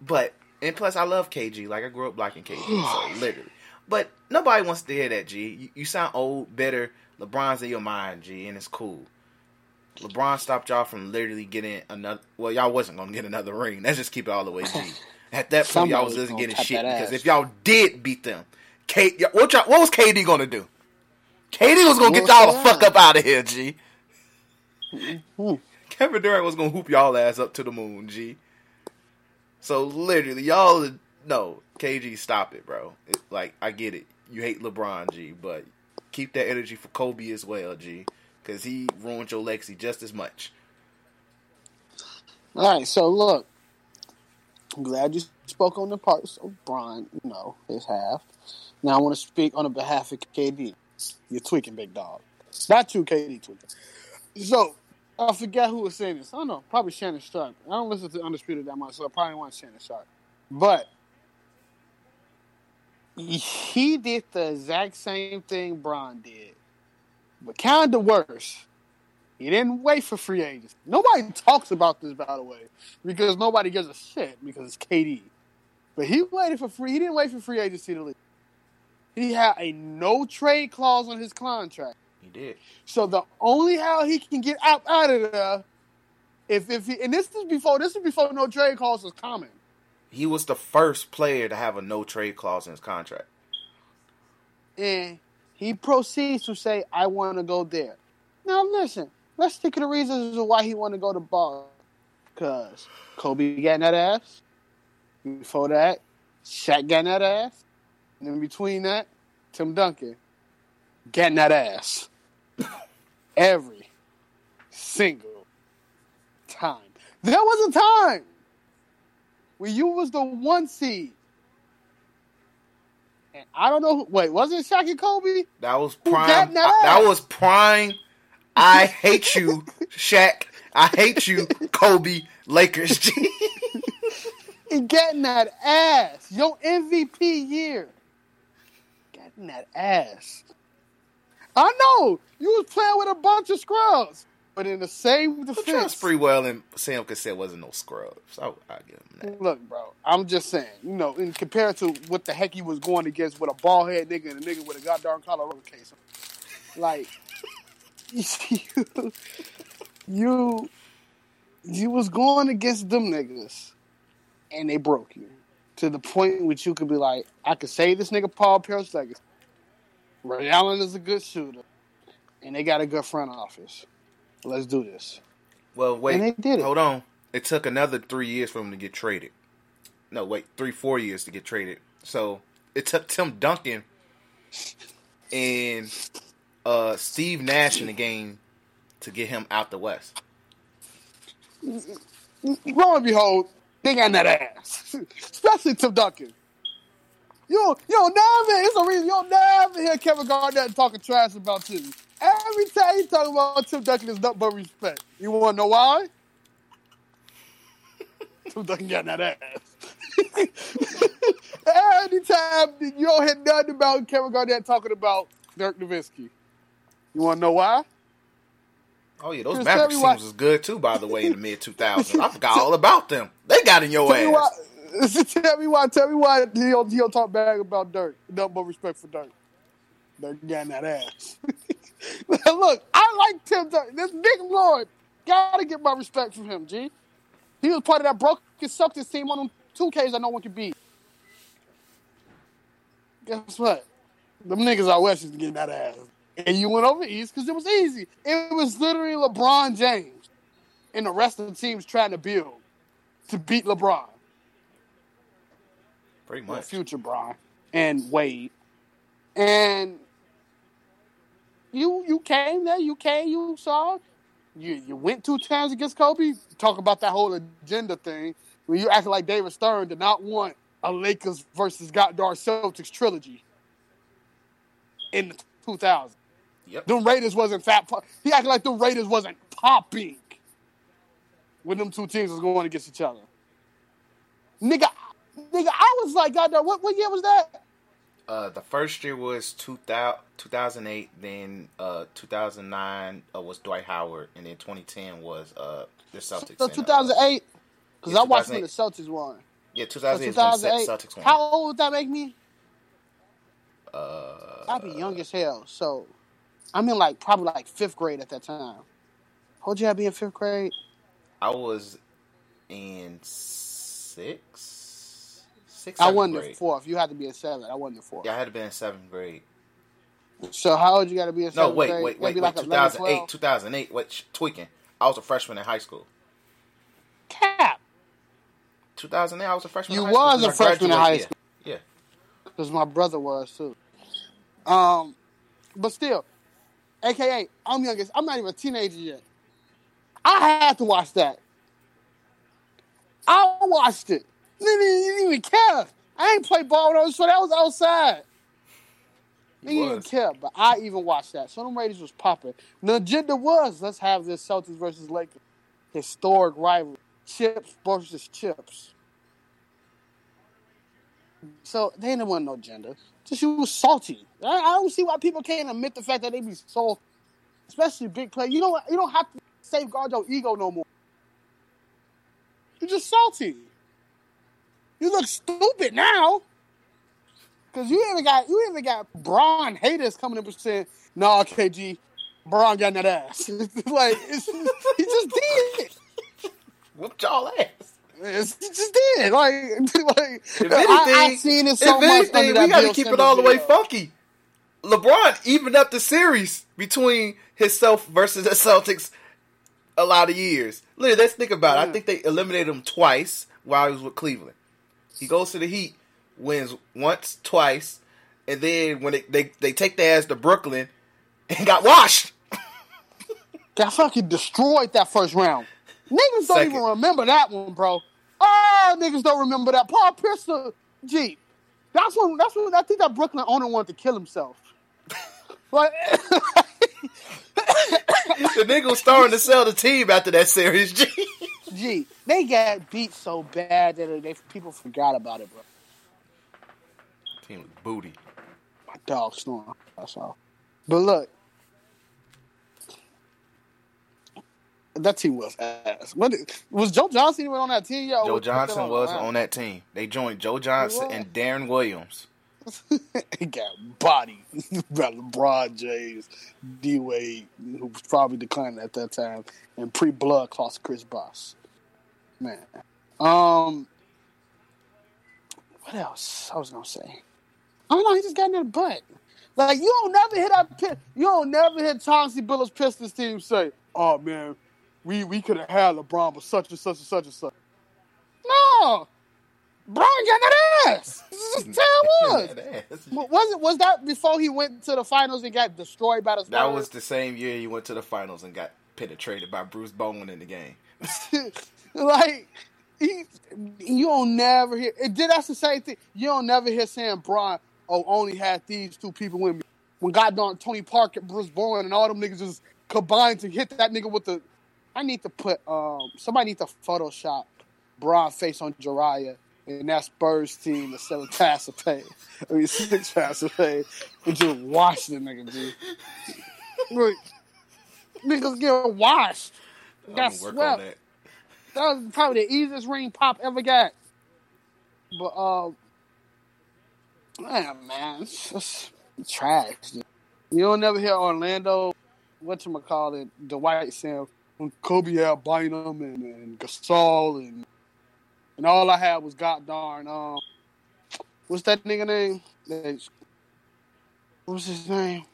But and plus, I love KG. Like I grew up liking KG, so <sighs> literally. But nobody wants to hear that, G. You, you sound old, bitter. LeBron's in your mind, G, and it's cool. LeBron stopped y'all from literally getting another. Well, y'all wasn't gonna get another ring. Let's just keep it all the way G. <laughs> At that point, y'all was just getting shit because if y'all did beat them, K, what, y'all, what was KD gonna do? KD was gonna get y'all the fuck up out of here, G. Mm-hmm. Kevin Durant was gonna hoop y'all ass up to the moon, G. So literally, y'all no KG, stop it, bro. It, like I get it, you hate LeBron, G, but keep that energy for Kobe as well, G, because he ruined your legacy just as much. All right, so look, I'm glad you spoke on the parts of Bron, you know, his half. Now I want to speak on the behalf of KD. You're tweaking, big dog. Not you, KD tweaking. So I forget who was saying this. I don't know. Probably Shannon Sharpe. I don't listen to Undisputed that much, so I probably want Shannon Sharpe. But he did the exact same thing Bron did, but kind of worse. He didn't wait for free agents. Nobody talks about this, by the way, because nobody gives a shit because it's KD. But he waited for free. He didn't wait for free agency to leave. He had a no trade clause on his contract. He did. So the only how he can get out, out of there, if if he, and this is before this is before no trade clause was common. He was the first player to have a no trade clause in his contract. And he proceeds to say, "I want to go there." Now listen, let's think of the reasons why he want to go to Boston. Cause Kobe getting that ass. Before that, Shaq getting that ass. And in between that, Tim Duncan getting that ass <coughs> every single time. There was a time where you was the one seed. And I don't know. Who, wait, was it Shaq and Kobe? That was prime. That, I, that was prime. I hate you, Shaq. I hate you, Kobe. Lakers. <laughs> and getting that ass. Your MVP year. Getting that ass. I know you was playing with a bunch of scrubs, but in the same defense, Sprewell and Sam Cassell wasn't no scrubs. So I, I give him that. Look, bro, I'm just saying, you know, in compared to what the heck he was going against with a bald head nigga and a nigga with a goddamn Colorado case, like you, <laughs> you, you was going against them niggas, and they broke you to the point in which you could be like, I could say this nigga Paul Pierce legacy. Ray Allen is a good shooter, and they got a good front office. Let's do this. Well, wait. And they did it. Hold on. It took another three years for him to get traded. No, wait, three, four years to get traded. So it took Tim Duncan and uh, Steve Nash in the game to get him out the West. Lo and behold, they got that ass, especially Tim Duncan. You you never it's a reason you'll never hear Kevin Garnett talking trash about you. Every time you talk about Tim Duncan is nothing but respect. You wanna know why? <laughs> Tim Duncan got that ass. Every <laughs> Anytime you don't hear nothing about Kevin Garnett talking about Dirk Nowitzki. You wanna know why? Oh yeah, those Mavericks teams was good too. By the way, in the mid 2000s, <laughs> I forgot all about them. They got in your ass. why tell me why. Tell me why he'll he'll talk bad about Dirk. Nothing but respect for Dirk. Dirk getting that ass. <laughs> Look, I like Tim Dirk. This big Lord gotta get my respect from him. G. He was part of that broken Celtics team on them two Ks that no one could beat. Guess what? Them niggas out west is getting that ass, and you went over east because it was easy. It was literally LeBron James and the rest of the teams trying to build to beat LeBron. Pretty much. Future Bron and Wade. And you you came there, you came, you saw, you you went two times against Kobe. Talk about that whole agenda thing. When you acting like David Stern did not want a Lakers versus Goddard Celtics trilogy in the 2000s. Yep. The Raiders wasn't fat. He acted like the Raiders wasn't popping. when them two teams was going against each other. Nigga, nigga, I was like, God, what what year was that? Uh, the first year was 2000, 2008, then uh, 2009 uh, was Dwight Howard, and then 2010 was uh, the Celtics. So 2008, because yeah, I watched when the Celtics won. Yeah, 2008, so 2008 Celtics won. How old would that make me? Uh, I'd be young as hell. So I'm in like probably like fifth grade at that time. How'd you have be in fifth grade? I was in six. Six. I wasn't grade. in fourth. You had to be in seventh. I wasn't in fourth. Yeah, I had to be in seventh grade. So how old you got to be in seventh No, wait, grade? wait, wait, wait. Like 2008, 2008. Which tweaking? I was a freshman in high school. Cap. 2008, I was a freshman. You was a freshman in high school. Yeah. Because my brother was too. Um, but still, AKA, I'm youngest. I'm not even a teenager yet. I had to watch that. I watched it. Didn't, didn't even care. I ain't play ball with so that was outside. He didn't even care, but I even watched that. So them Raiders was popping. The agenda was let's have this Celtics versus Lakers historic rivalry. Chips versus chips. So they didn't want no agenda. Just you was salty. I, I, don't see why people can't admit the fact that they be salty, especially big play. You what? You don't have to safeguard your ego no more. You're just salty. You look stupid now. Cause you even got you even got Bron haters coming up and saying, "Nah, KG, Bron got that ass." <laughs> like he just did. Whooped y'all ass. It's, he just did. Like, <laughs> like if anything, I, I seen it so much. Anything, we got to keep it all the way funky. LeBron evened up the series between himself versus the Celtics a lot of years. Look, let's think about it. I think they eliminated him twice while he was with Cleveland. He goes to the Heat, wins once, twice, and then when they they, they take their ass to Brooklyn <laughs> and got washed. <laughs> got fucking destroyed that first round. Niggas don't even remember that one, bro. Oh, niggas don't remember that. Paul Pierce, Jeep. That's when. That's when. I think that Brooklyn owner wanted to kill himself. <laughs> Like, the nigga was starting to sell the team after that series. G. G. They got beat so bad that they people forgot about it, bro. Team was booty. My dog snoring. That's all. But look, that team was ass. What was Joe Johnson even on that team? Yo, Joe Johnson was on that team. They joined Joe Johnson and Deron Williams. <laughs> he got body <laughs> by LeBron James, D Wade, who was probably declining at that time, and pre blood cost Chris Bosh. Man. Um what else I was gonna say? I don't know, he just got in the butt. Like you don't never hit that you don't never hit Chauncey Billups Pistons team say, Oh man, we we could have had LeBron but such and such and such and such. No. Brian got that ass. <laughs> This is <laughs> was. was it was that before he went to the finals and got destroyed by the Spurs? That was the same year he went to the finals and got penetrated by Bruce Bowen in the game. <laughs> like he, you don't never hear. It did. That's the same thing. You don't never hear saying Brian. Oh, only had these two people with me. When God goddamn Tony Parker, Bruce Bowen, and all them niggas just combined to hit that nigga with the. I need to put um somebody need to Photoshop Bron face on Jariah and that Spurs team the seven pass of pay. I mean <laughs> six pass of pay. And just wash the nigga, dude. <laughs> Look, niggas get washed. Got swept. That. that. was probably the easiest ring pop ever got. But uh man, man, it's just trash. You don't never hear Orlando what you call it, Dwight saying when Kobe had Bynum and, and Gasol and and all I had was god darn um, what's that nigga name? What's his name?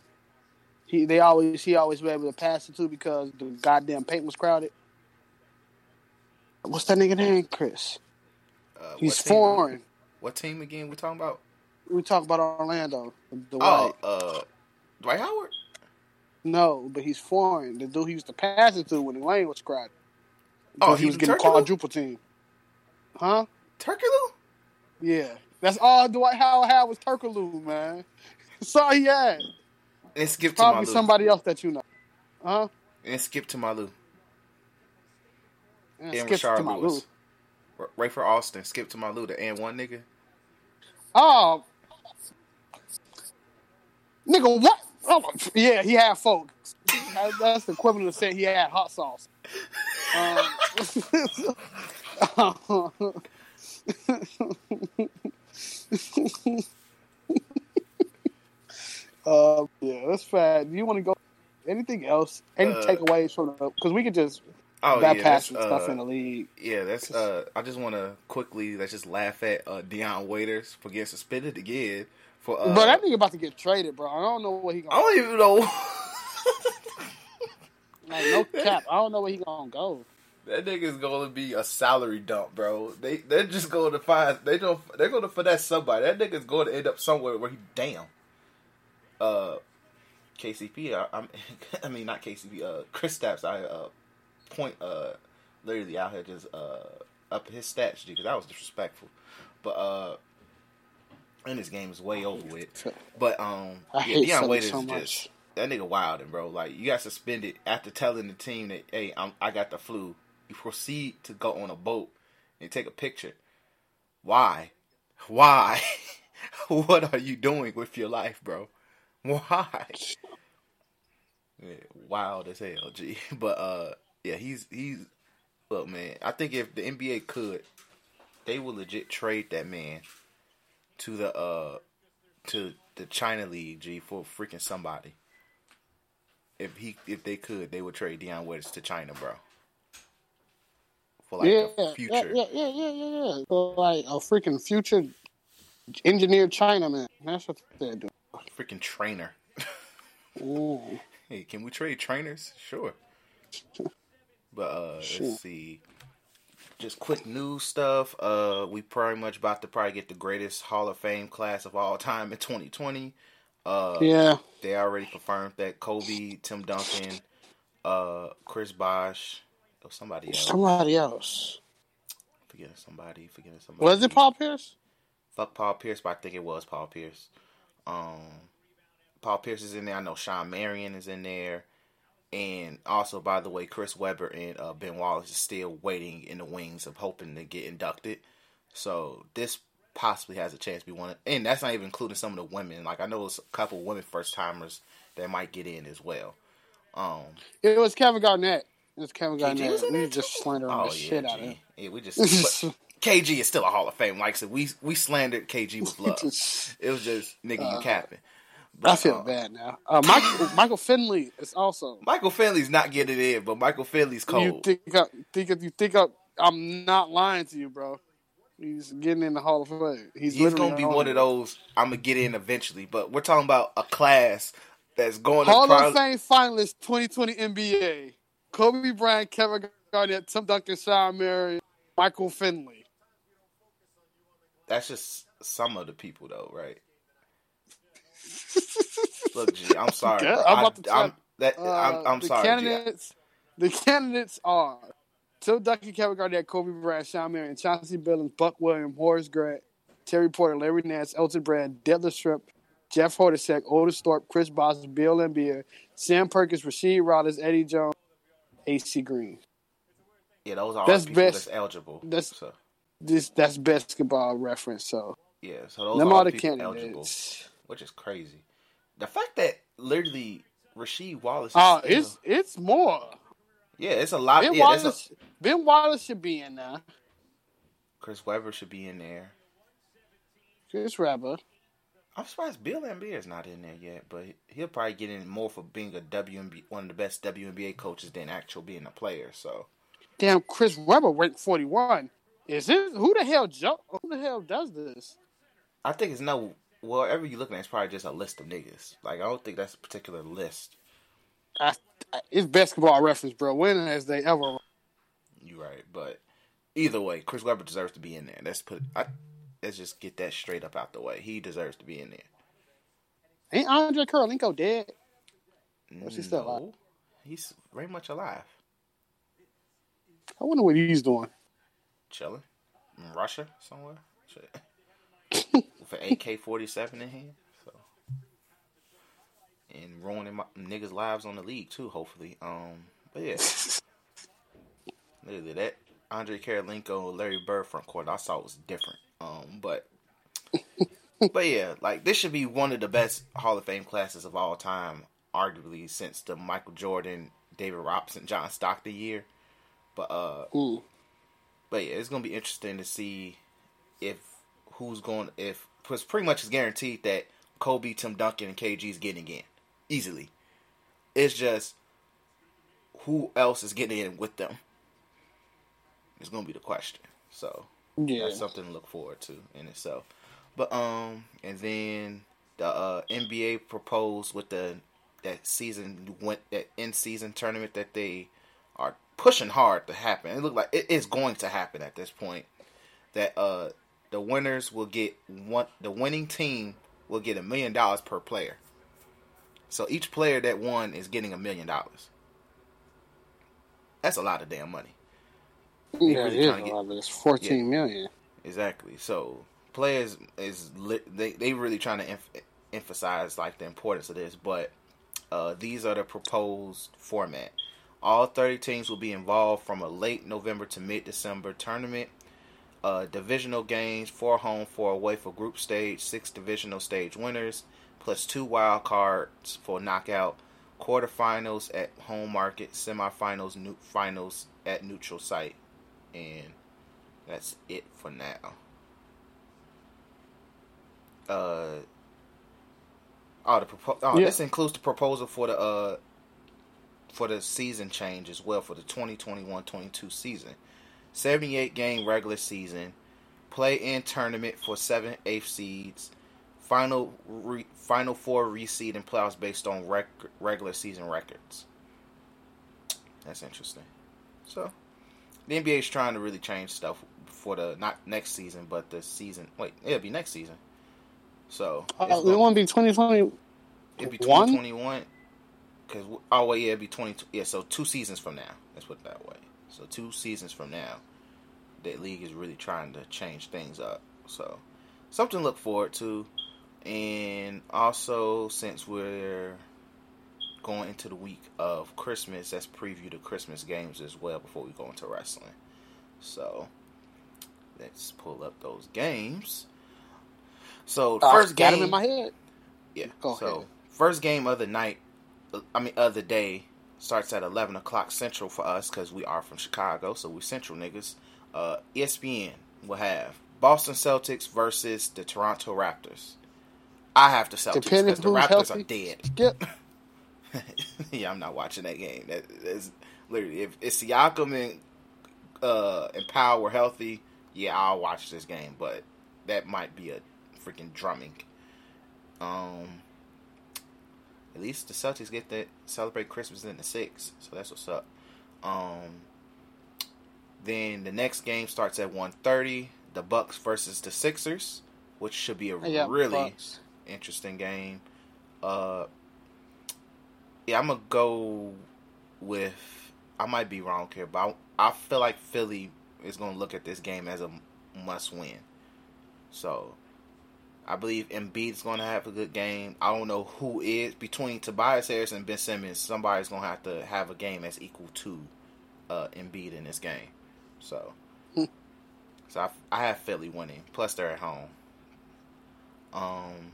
He they always he always be able to pass it to because the goddamn paint was crowded. What's that nigga name, Chris? Uh, He's foreign. What team again? We talking about? We talk about Orlando. Dwight. Oh, uh, Dwight Howard. No, but he's foreign. The dude he used to pass it to when the lane was crowded. Oh, he, he was getting quadruple team. Huh? Turkoglu? Yeah. That's all Dwight Howard had was Turkoglu, man. <laughs> That's all he had. And skip to Probably somebody else that you know. Huh? And skip to Malu. and Rashard Lewis. for Austin. Skip to my Lou, the and one nigga. Oh, nigga, what? Oh, yeah, he had folks. That's the equivalent of saying he had hot sauce. Um, <laughs> <laughs> <laughs> uh, yeah, that's fat. Do you want to go? Anything else? Any uh, takeaways from the? Because we could just oh, bypass yeah, stuff uh, in the league. Yeah, that's. Uh, I just want to quickly let's just laugh at uh, Dion Waiters for getting suspended again. For uh, but that nigga about to get traded, bro. I don't know what he. Gonna I don't even know. <laughs> like no cap. I don't know where he gonna go. That nigga's gonna be a salary dump, bro. They they're just going to find they don't they're gonna finesse somebody. That nigga's going to end up somewhere where he damn. Uh, KCP. I, I'm, <laughs> I mean not KCP. Uh, Kristaps. I uh point uh literally out here just uh up his stats because that was disrespectful. But uh, and this game is way over with. <laughs> But um, I yeah, Dion Waiters so just that nigga wilding, bro. Like you got suspended after telling the team that hey, I'm, I got the flu you proceed to go on a boat and take a picture. Why? Why? <laughs> what are you doing with your life, bro? Why? Yeah, wild as hell, G. <laughs> But uh, yeah, he's he's look, man. I think if the NBA could, they would legit trade that man to the uh to the China League, G, for freaking somebody. If he if they could, they would trade Dion Waiters to China, bro for like yeah, a future. Yeah, yeah, yeah, yeah, yeah. For like a freaking future engineered Chinaman. That's what they're doing. Freaking trainer. <laughs> hey, can we trade trainers? Sure. But uh sure. let's see. Just quick news stuff. Uh we pretty much about to probably get the greatest Hall of Fame class of all time in 2020. Uh yeah. They already confirmed that Kobe, Tim Duncan, uh Chris Bosh, or somebody else. Somebody else. Forgetting somebody. Forgetting somebody. Was it Paul Pierce? Fuck Paul Pierce, but I think it was Paul Pierce. Um, Paul Pierce is in there. I know Shawn Marion is in there. And also, by the way, Chris Webber and uh, Ben Wallace is still waiting in the wings of hoping to get inducted. So this possibly has a chance to be one. Of, and that's not even including some of the women. Like I know a couple women first timers that might get in as well. Um, it was Kevin Garnett. It was Kevin Garnett, we just slandering oh, the yeah, shit G. out of him. Yeah, we just. <laughs> KG is still a Hall of Fame. Like I said, we we slandered KG with love. <laughs> it was just nigga, uh, you capping. But, I feel uh, bad now. Uh, Michael, <laughs> Michael Finley is also Michael Finley's not getting in, but Michael Finley's cold. You think I, think you think I, I'm not lying to you, bro. He's getting in the Hall of Fame. He's, He's gonna be one of those. I'm gonna get in eventually, but we're talking about a class that's going Hall of Fame finalists 2020 NBA. Kobe Bryant, Kevin Garnett, Tim Duncan, Shawn Marion, Michael Finley. That's just some of the people, though, right? Look, G, I'm <laughs> sorry. I'm about to I, am that, uh, I'm, I'm the sorry. Candidates, G. The candidates are Tim Duncan, Kevin Garnett, Kobe Bryant, Shawn Marion, Chauncey Billings, Buck Williams, Horace Grant, Terry Porter, Larry Nance, Elton Brand, Detlef Schrempf, Jeff Hornacek, Otis Thorpe, Chris Bosh, Bill Laimbeer, Sam Perkins, Rasheed Wallace, Eddie Jones, AC Green. Yeah, those are that's people best, that's eligible. That's so. this that's basketball reference. So yeah, so those Them are all the people eligible, which is crazy. The fact that literally Rasheed Wallace. Is. Oh, uh, it's it's more. Yeah, it's a lot. Ben yeah, Wallace, a, Ben Wallace should be in there. Chris Webber should be in there. Chris Webber. I'm surprised Bill Laimbeer is not in there yet, but he'll probably get in more for being a WNBA, one of the best WNBA coaches than actual being a player. So, damn, Chris Webber ranked 41. Is it who the hell who the hell does this? I think it's no. Whatever you're looking at, it's probably just a list of niggas. Like I don't think that's a particular list. I, it's basketball reference, bro. When has they ever? You're right, but either way, Chris Webber deserves to be in there. Let's put. I, let's just get that straight up out the way. He deserves to be in there. Ain't Andre Kirilenko dead? Is he still alive? He's very much alive. I wonder what he's doing. Chilling in Russia somewhere. With an AK forty seven in hand. So and ruining my niggas' lives on the league too. Hopefully, um, but yeah, <laughs> literally that Andre Kirilenko, Larry Bird front court, I saw it was different. Um, but <laughs> but yeah, like this should be one of the best Hall of Fame classes of all time, arguably since the Michael Jordan, David Robinson, John Stockton year. But uh, Ooh. but yeah, it's gonna be interesting to see if who's going if because pretty much it's guaranteed that Kobe, Tim Duncan, and KG is getting in easily. It's just who else is getting in with them. It's gonna be the question. So yeah, that's something to look forward to in itself. But um, and then the uh, NBA proposed with the that season went that in season tournament that they are pushing hard to happen. It looked like it is going to happen at this point. That uh the winners will get one the winning team will get a million dollars per player. So each player that won is getting a million dollars. That's a lot of damn money. yeah, really it is a lot. It's fourteen yeah, million. Exactly. So players is they they really trying to em- emphasize like the importance of this, but uh, these are the proposed format. All 30 teams will be involved from a late November to mid December tournament. Uh, divisional games, four home, four away for group stage, six divisional stage winners, plus two wild cards for knockout, quarterfinals at home market, semifinals, new finals at neutral site, and that's it for now. Uh, oh, the propo- oh, yeah. this includes the proposal for the uh for the season change as well for the 2021-22 season. 78 game regular season, play in tournament for 7 8 seeds, final re, final four reseed and playoffs based on rec, regular season records. That's interesting. So, the NBA is trying to really change stuff for the not next season, but the season. Wait, it'll be next season. So uh, it won't be 2020. It'll be 2021. Because oh well, yeah, it'll be 20. Yeah, so two seasons from now. Let's put it that way. So two seasons from now, the league is really trying to change things up. So something to look forward to. And also, since we're going into the week of Christmas, let's preview the Christmas games as well before we go into wrestling. So let's pull up those games. So uh, first game, in my head. Yeah. Go so ahead. first game of the night, I mean of the day, starts at eleven o'clock central for us because we are from Chicago, so we central niggas. Uh, ESPN will have Boston Celtics versus the Toronto Raptors. I have the Celtics because the Raptors healthy. are dead. Yep. <laughs> yeah, I'm not watching that game. That, that's literally if, if Siakam and uh, and Powell were healthy, yeah, I'll watch this game. But that might be a freaking drumming. Um, at least the Celtics get to celebrate Christmas in the six, so that's what's up. Um, then the next game starts at 1.30, The Bucks versus the Sixers, which should be a really Bucks. interesting game. Uh, yeah, I'm gonna go with. I might be wrong here, but I, I feel like Philly is gonna look at this game as a must win. So I believe Embiid's going to have a good game. I don't know who is between Tobias Harris and Ben Simmons. Somebody's going to have to have a game that's equal to uh, Embiid in this game. So, <laughs> so I, I, have Philly winning. Plus, they're at home. Um,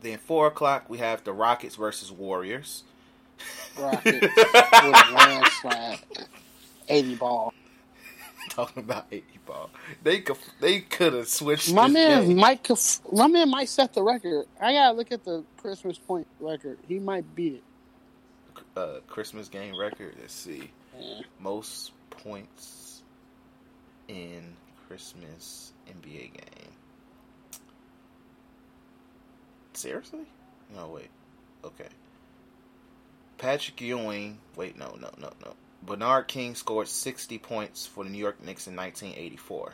then four o'clock we have the Rockets versus Warriors. Rockets <laughs> with a landslide, eighty ball. Talking about eighty ball. They could they could have switched. My man game. might my man might set the record. I gotta look at the Christmas point record. He might beat it. Uh, Christmas game record. Let's see. Yeah. Most points in Christmas NBA game. Seriously? No, wait. Okay. Patrick Ewing. Wait, no, no, no, no. Bernard King scored 60 points for the New York Knicks in 1984.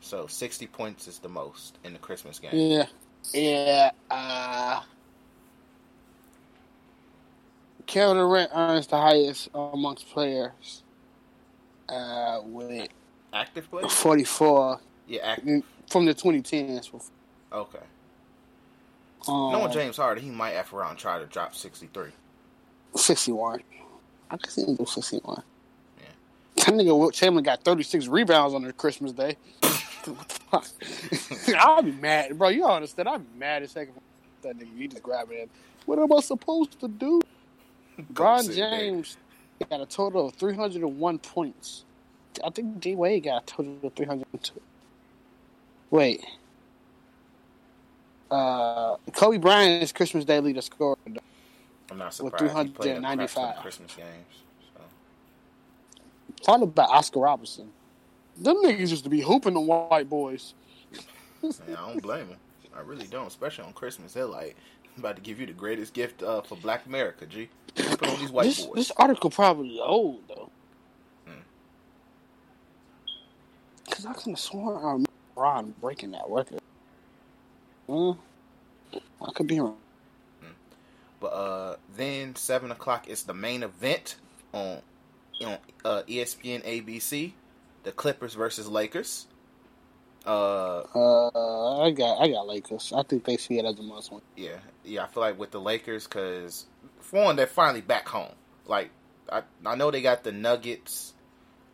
So 60 points is the most in the Christmas game. Yeah. Yeah. Uh, Kevin Durant earns the highest amongst players uh, with active players. 44. Yeah, active. From the 2010s. Okay. Um, Knowing James Harden, he might F around try to drop 63. 61. I can see him 61. Yeah. That nigga Wilt Chamberlain got 36 rebounds on their Christmas Day. <laughs> <laughs> I'll be mad, bro. You understand? I'm mad as second. That nigga, he just grabbing it. What am I supposed to do? <laughs> Bron James there. got a total of 301 points. I think D Wade got a total of 302. Wait. Uh, Kobe Bryant is Christmas Day leader scorer. I'm not surprised. With 395 Christmas games. So. Talk about Oscar Robertson. Them niggas used to be hooping the white boys. Man, I don't blame them. I really don't, especially on Christmas. They're like, I'm about to give you the greatest gift uh, for Black America, G. Put on these white this, boys. This article probably old though. Because hmm. I could have sworn I remember Bron breaking that record. Hmm. I could be wrong. But uh, then seven o'clock is the main event on on uh, ESPN ABC the Clippers versus Lakers. Uh, uh, I got I got Lakers. I think they see it as a must win. Yeah, yeah. I feel like with the Lakers, because for one, they're finally back home. Like I, I know they got the Nuggets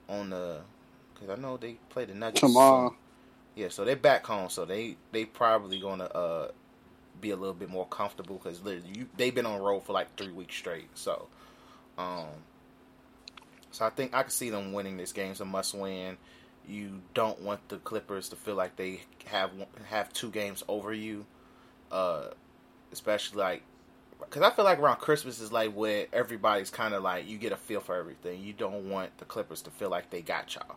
on the, because I know they play the Nuggets. Tomorrow. So, yeah, so they're back home, so they they probably gonna uh be a little bit more comfortable because they've been on the road for like three weeks straight. So, um, so I think I can see them winning this game. It's a must win. You don't want the Clippers to feel like they have have two games over you, uh, especially like because I feel like around Christmas is like where everybody's kind of like you get a feel for everything. You don't want the Clippers to feel like they got y'all.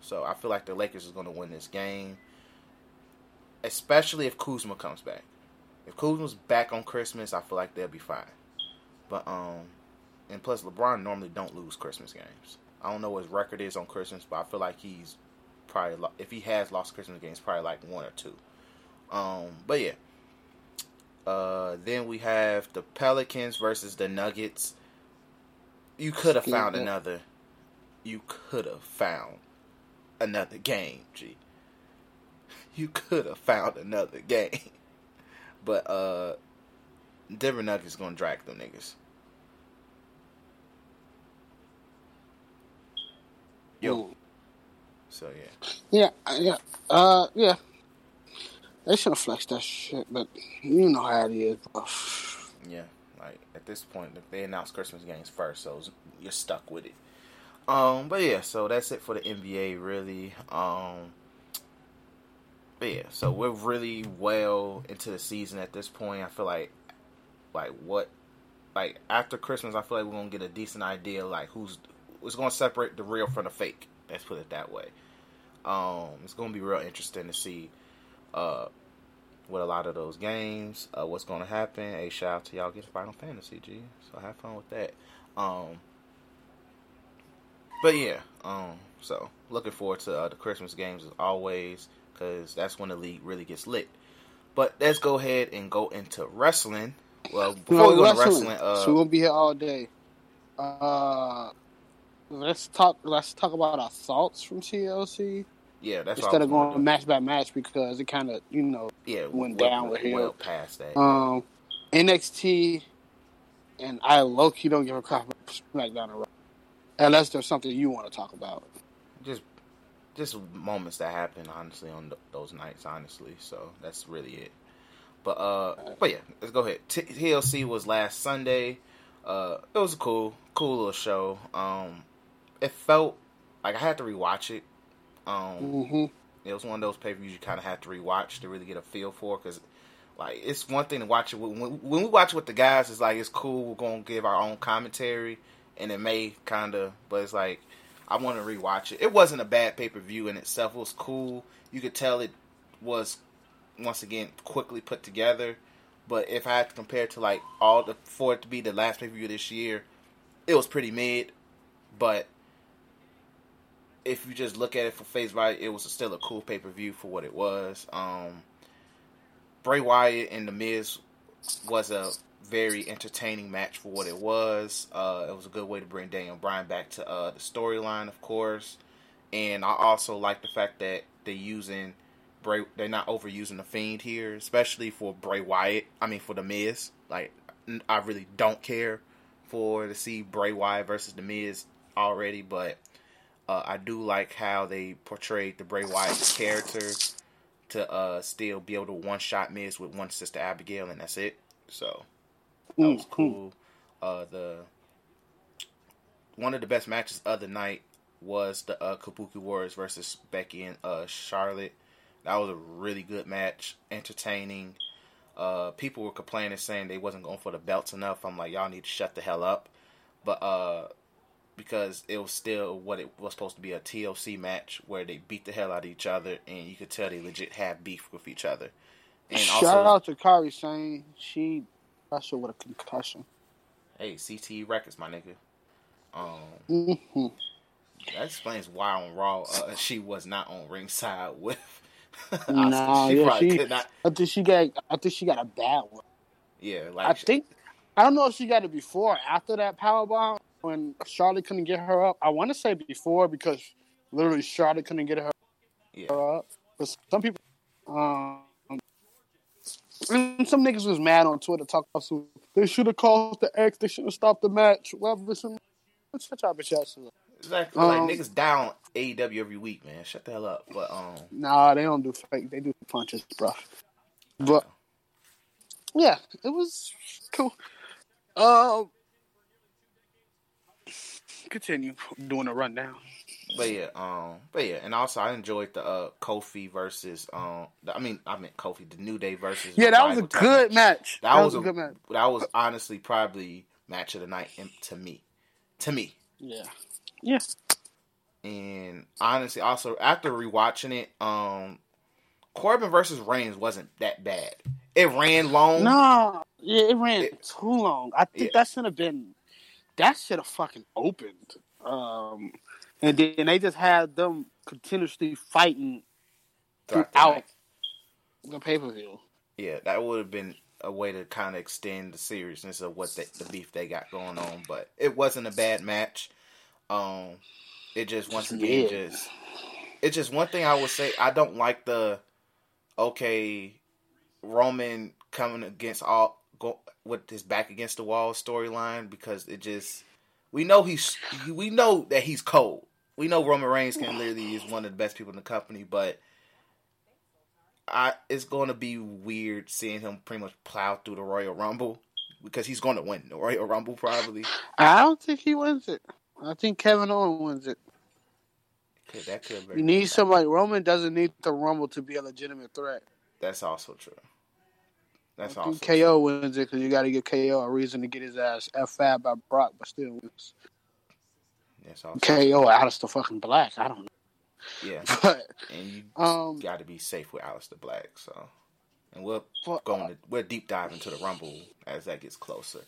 So I feel like the Lakers is going to win this game, especially if Kuzma comes back. If Kuzma's back on Christmas, I feel like they'll be fine. But um, and plus, LeBron normally don't lose Christmas games. I don't know what his record is on Christmas, but I feel like he's probably if he has lost Christmas games, probably like one or two. Um, but yeah. Uh, then we have the Pelicans versus the Nuggets. You could have found another. You could have found another game, G. <laughs> You could have found another game, <laughs> but uh, Denver Nuggets gonna drag them niggas. Yo. So yeah. Yeah, yeah, uh, yeah. They should have flexed that shit, but you know how it is, bro. Yeah, like at this point, they announced Christmas games first, so you're stuck with it. Um, but yeah, so that's it for the NBA, really. Um, yeah, so we're really well into the season at this point. I feel like, like what, like after Christmas, I feel like we're gonna get a decent idea, like who's going to separate the real from the fake. Let's put it that way. Um, it's to be real interesting to see uh, what a lot of those games, uh, what's to happen. A shout out to y'all get Final Fantasy, G. So have fun with that. Um, but yeah, um, so looking forward to uh, the Christmas games as always, because that's when the league really gets lit. But let's go ahead and go into wrestling. Well, before no, we go wrestling, to wrestling, uh, so we won't be here all day. Uh, let's talk. Let's talk about our thoughts from TLC. Yeah, that's instead of going match by match because it kind of you know yeah went well, down with him. Well past that. Um, NXT and I low key don't give a crap about SmackDown or unless there's something you want to talk about. Just moments that happen honestly on th- those nights honestly. So that's really it. But uh, but yeah, let's go ahead. T- TLC was last Sunday. Uh, it was a cool, cool little show. Um, it felt like I had to rewatch it. Um, mm-hmm. It was one of those pay per views you kind of have to rewatch to really get a feel for because, like, it's one thing to watch it when, when we watch it with the guys. It's like it's cool. We're gonna give our own commentary, and it may kind of, but it's like I want to rewatch it. It wasn't a bad pay per view in itself. It was cool. You could tell it was once again quickly put together. But if I had to compare it to like all the for it to be the last pay per view this year, it was pretty mid. But if you just look at it for face value, it was still a cool pay per view for what it was. Um, Bray Wyatt and The Miz was a very entertaining match for what it was. Uh, it was a good way to bring Daniel Bryan back to uh, the storyline, of course. And I also like the fact that they're using Bray. They're not overusing the Fiend here, especially for Bray Wyatt. I mean, for The Miz. Like, I really don't care for to see Bray Wyatt versus The Miz already, but Uh, I do like how they portrayed the Bray Wyatt character to uh, still be able to one shot Miz with one sister Abigail, and that's it. So that was cool. Uh, the one of the best matches of the night was the uh, Kabuki Warriors versus Becky and uh, Charlotte. That was a really good match, entertaining. Uh, people were complaining, saying they wasn't going for the belts enough. I'm like, y'all need to shut the hell up. But uh, because it was still what it was supposed to be a TLC match where they beat the hell out of each other, and you could tell they legit have beef with each other. And Shout also, out to Kairi Sane she special with a concussion. Hey, CTE Records, my nigga. Um, mm-hmm. that explains why on Raw uh, she was not on ringside with. nah, <laughs> she yeah, she. Not... I think she got. I think she got a bad one. Yeah, like I think. I don't know if she got it before after that power bomb when Charlotte couldn't get her up. I want to say before because literally Charlotte couldn't get her, yeah. up. But some people, um, some niggas was mad on Twitter talking about some. They should have called the X. They should have stopped the match. Whatever. Some, shut y'all bitch ass Exactly. Um, like niggas down AEW every week, man. Shut the hell up. But um, nah, they don't do fake. They do punches, bro. But yeah, it was cool. Uh, continue doing a rundown. But yeah, um, but yeah, and also I enjoyed the uh Kofi versus um, the, I mean I meant Kofi the New Day versus yeah, that was a good match. That, that was, was, a good match. That was honestly probably match of the night to me, to me. Yeah, yeah. And honestly, also after rewatching it, um, Corbin versus Reigns wasn't that bad. It ran long. No, yeah, it ran it, too long. I think yeah. that should have been that should have fucking opened. Um, and then they just had them continuously fighting throughout the, the pay per view. Yeah, that would have been a way to kind of extend the seriousness of what they, the beef they got going on. But it wasn't a bad match. Um, it just once again yeah. just it's just one thing I would say. I don't like the okay Roman coming against all go with his back against the wall storyline because it just we know he's we know that he's cold. We know Roman Reigns can literally is one of the best people in the company, but I it's going to be weird seeing him pretty much plow through the Royal Rumble because he's going to win the Royal Rumble probably. I don't think he wins it. I think Kevin Owens wins it. Could, that could you need somebody. Roman doesn't need the Rumble to be a legitimate threat. That's also true. That's awesome. KO wins it because you got to give KO a reason to get his ass F fab by Brock, but still wins. That's awesome. KO Aleister fucking Black. I don't know. Yeah, <laughs> but and you um, got to be safe with Aleister Black. So, and we're but, go into, we're deep diving to the Rumble as that gets closer.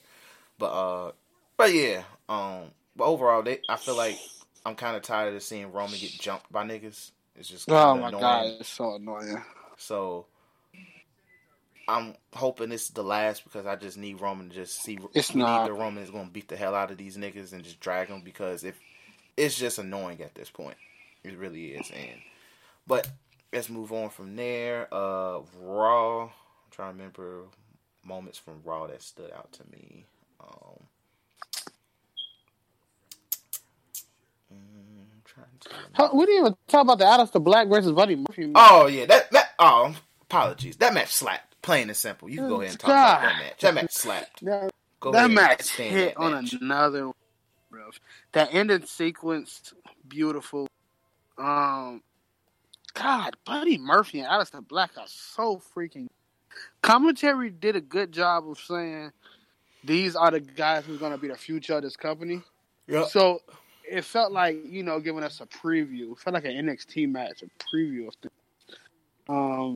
But uh, but yeah, um, but overall, they I feel like I'm kind of tired of seeing Roman get jumped by niggas. It's just oh my annoying. god, it's so annoying. So I'm hoping this is the last because I just need Roman to just see. It's not. the Roman is going to beat the hell out of these niggas and just drag them because if it's just annoying at this point, it really is. And but let's move on from there. Uh, Raw. I'm trying to remember moments from Raw that stood out to me. Um, mm, we didn't even talk about the Aleister Black versus Buddy Murphy. Oh yeah, that that. Oh, apologies. That match slapped. Plain and simple. You can go ahead and talk God. about that match. That match slapped. That, that match hit that on match. another. Bro. That ending sequence, beautiful. Um, God, Buddy Murphy and Aleister Black are so freaking. Commentary did a good job of saying these are the guys who's going to be the future of this company. Yep. So it felt like you know giving us a preview. It felt like an NXT match, a preview of things. Um,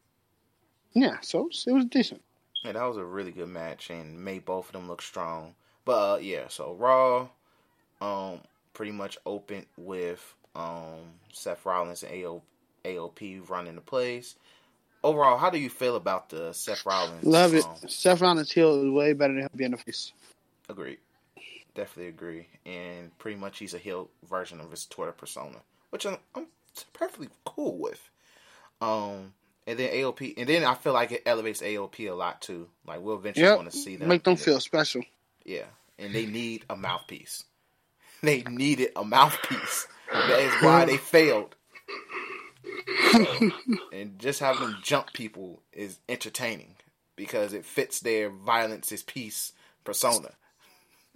yeah, so it was decent. Yeah, that was a really good match and made both of them look strong. But uh, yeah, so Raw, um, pretty much opened with um Seth Rollins and AO, AOP running the place. Overall, how do you feel about the Seth Rollins? Love it. Um, Seth Rollins heel is way better than him being a face. Agreed. Definitely agree. And pretty much he's a heel version of his Twitter persona, which I'm, I'm perfectly cool with. Um, and then AOP, and then I feel like it elevates AOP a lot too. Like we'll eventually yep. want to see them, make them feel special. Yeah, and they need a mouthpiece. <laughs> They needed a mouthpiece. That is why they failed. and just having them jump people is entertaining because it fits their violence is peace persona. <laughs>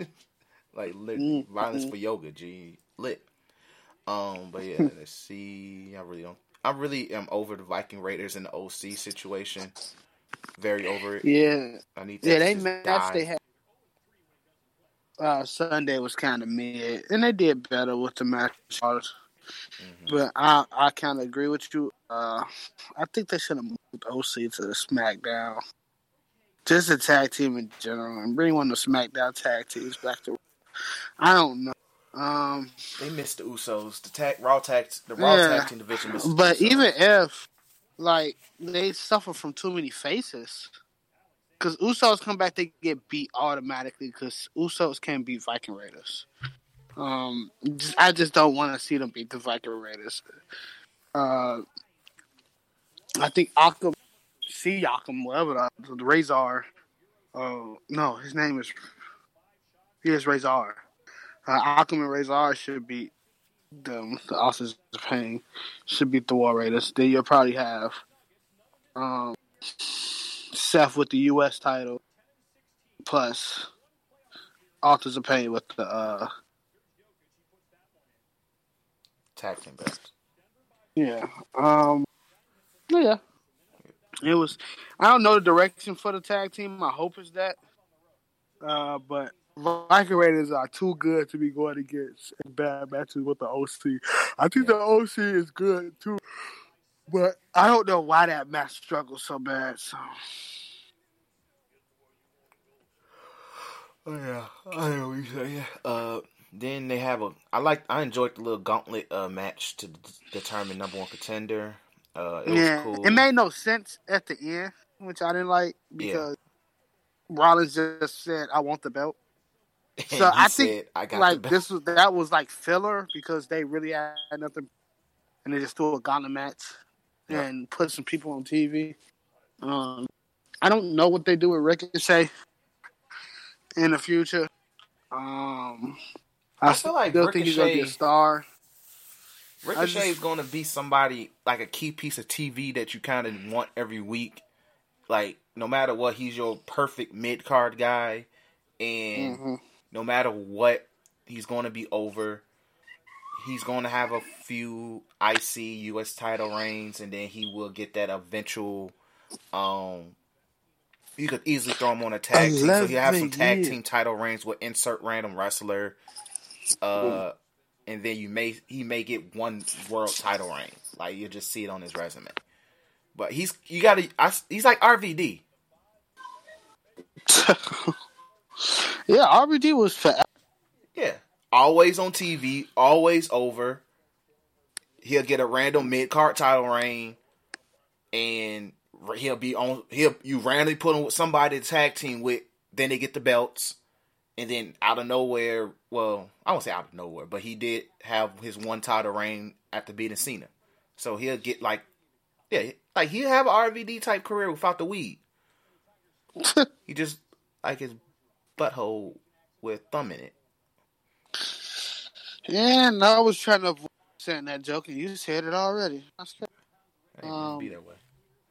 like mm-hmm. violence for yoga, G lit. Um, but yeah, let's see. I really don't. I really am over the Viking Raiders and the OC situation. Very over it. Yeah, I need. yeah, they match they had. Uh, Sunday was kind of mid, and they did better with the match. Mm-hmm. But I I kind of agree with you. Uh, I think they should have moved OC to the SmackDown. Just a tag team in general, and bring one of the SmackDown tag teams back to. I don't know. Um, they missed the Usos. The tag Raw tag the Raw yeah, tag team division missed. But even if like they suffer from too many faces, because Usos come back, they get beat automatically because Usos can't beat Viking Raiders. Um, just, I just don't want to see them beat the Viking Raiders. Uh, I think Akam, see Akam, whatever the, the Rezar. Oh no, his name is he is Rezar. Uh, and Rezar should beat them. The of Pain should beat the War Raiders. Then you'll probably have um, Seth with the U.S. title, plus Authors of Pain with the uh, tag team best. Yeah. Um. Yeah. It was. I don't know the direction for the tag team. My hope is that. Uh, but Viking Raiders are too good to be going against in bad matches with the OC. I think the OC is good too, but I don't know why that match struggled so bad. So. Oh yeah, I know what you say. Uh, then they have a. I like. I enjoyed the little gauntlet uh, match to d- determine number one contender. Uh, it yeah, cool. it made no sense at the end, which I didn't like because yeah. Rollins just said, "I want the belt." <laughs> so I think I like this was that was like filler because they really had nothing, and they just threw a gauntlet match yep. and put some people on TV. Um, I don't know what they do with Ricochet in the future. Um, I, I feel like still Ricochet, think he's gonna be a star. Ricochet is going to be somebody like a key piece of TV that you kind of want every week. Like no matter what, he's your perfect mid card guy, and mm-hmm no matter what, he's going to be over. He's going to have a few IC US title reigns, and then he will get that eventual. Um, you could easily throw him on a tag team, so he'll have some tag team title reigns with insert random wrestler. Uh, and then you may he may get one world title reign. Like you just see it on his resume. But he's you got to he's like RVD. <laughs> Yeah, RVD was fat. Yeah, always on TV, always over. He'll get a random mid card title reign, and he'll be on. He'll you randomly put him with somebody to tag team with. Then they get the belts, and then out of nowhere, well, I won't say out of nowhere, but he did have his one title reign after beating Cena. So he'll get like, yeah, like he'll have an RVD type career without the weed. <laughs> he just like his butthole with thumb in it. Yeah, no, I was trying to avoid saying that joke, and you said it already. Um, be that way.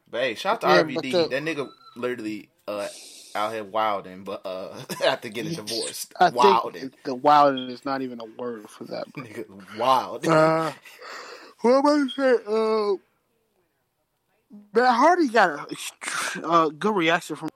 But hey, shout out to yeah, RVD. The, that nigga literally uh, out here wilding, but uh, <laughs> after getting divorced, I wilding. The wilding is not even a word for that. <laughs> Nigga, wild. Uh, what am I say? Uh, Matt Hardy got a <laughs> uh, good reaction from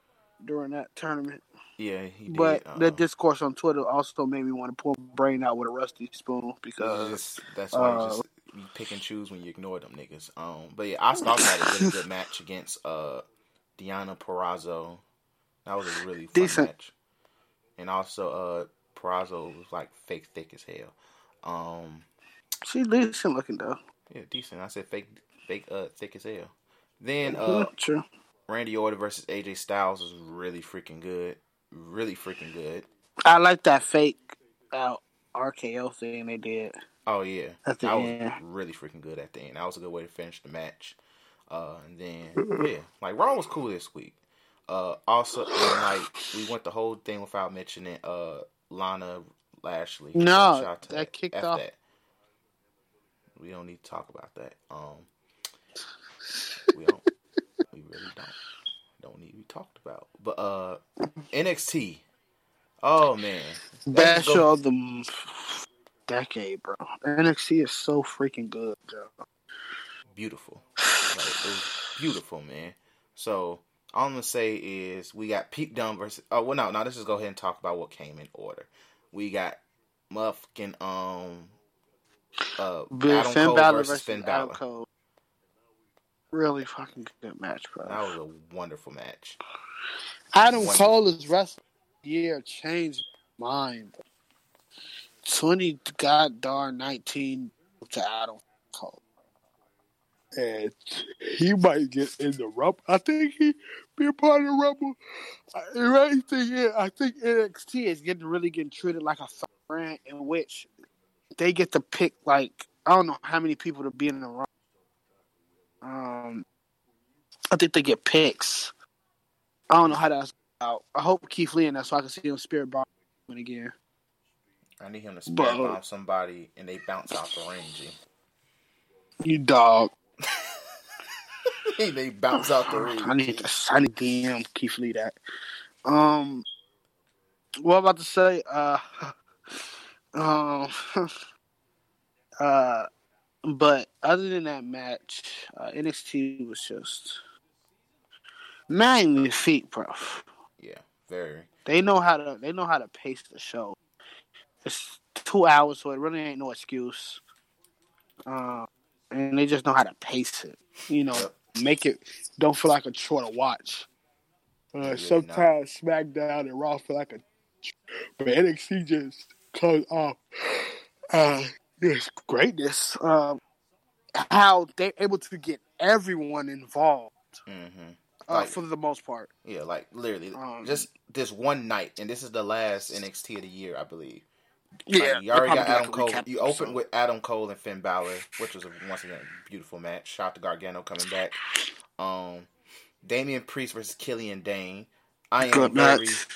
during that tournament. Yeah, he did. But uh, the discourse on Twitter also made me want to pull brain out with a rusty spoon because that's why uh, you just you pick and choose when you ignore them niggas. Um, but yeah, also had a really good match against uh Deonna Purrazzo. That was a really fun Decent. match. And also, uh, Purrazzo was like fake thick as hell. Um, she decent looking though. Yeah, decent. I said fake, fake, uh, thick as hell. Then, uh, <laughs> True. Randy Orton versus AJ Styles was really freaking good really freaking good. I like that fake uh, RKO thing they did. Oh yeah, at the that end. was really freaking good at the end. That was a good way to finish the match. Uh, and then yeah, like Raw was cool this week. Uh, also, and, like we went the whole thing without mentioning uh Lana Lashley. No, that kicked F off. That. We don't need to talk about that. Um, we don't. we really don't. Don't need to be talked about. But uh, NXT. Oh man, Bash show of the decade, bro. NXT is so freaking good, bro. Beautiful. Like, it was beautiful, man. So all I'm gonna say is we got Pete Dunne versus. Oh well, no, no. Let's just go ahead and talk about what came in order. We got Muffkin, um, uh, Adam Finn Cole Balor versus Finn Balor. Cole. Really fucking good match, bro. That was a wonderful match. Adam wonderful. Cole's wrestling year changed my mind. Twenty god darn nineteen to Adam Cole and he might get in the rumble. I think he be a part of the rumble. Uh, the right thing is, I think NXT is getting really getting treated like a brand in which they get to pick like I don't know how many people to be in the rumble. Um, I think they get picks. I don't know how that's out. I hope Keith Lee in that so I can see him spirit bomb again. I need him to spirit bomb somebody and they bounce off the ring. G. You dog. <laughs> they bounce out the ring. <sighs> I need to I need DM Keith Lee that. Um, what I'm about to say? Uh, <laughs> um, <laughs> uh, but other than that match, uh, NXT was just man bro. Yeah, very. They know how to. They know how to pace the show. It's two hours, so it really ain't no excuse. Uh, and they just know how to pace it. You know, yep make it don't feel like a chore to watch. Uh, sometimes not. SmackDown and Raw feel like a, but NXT just comes off uh, this greatness. Um, how they're able to get everyone involved. Mm-hmm. Uh, for the most part. Yeah, like literally, um, just this one night, and this is the last NXT of the year, I believe. Yeah, like, you already got Adam Cole. You opened with Adam Cole and Finn Balor, which was a, once again a beautiful match. Shout out to Gargano coming back. Um, Damian Priest versus Killian Dain. I am Good very, match.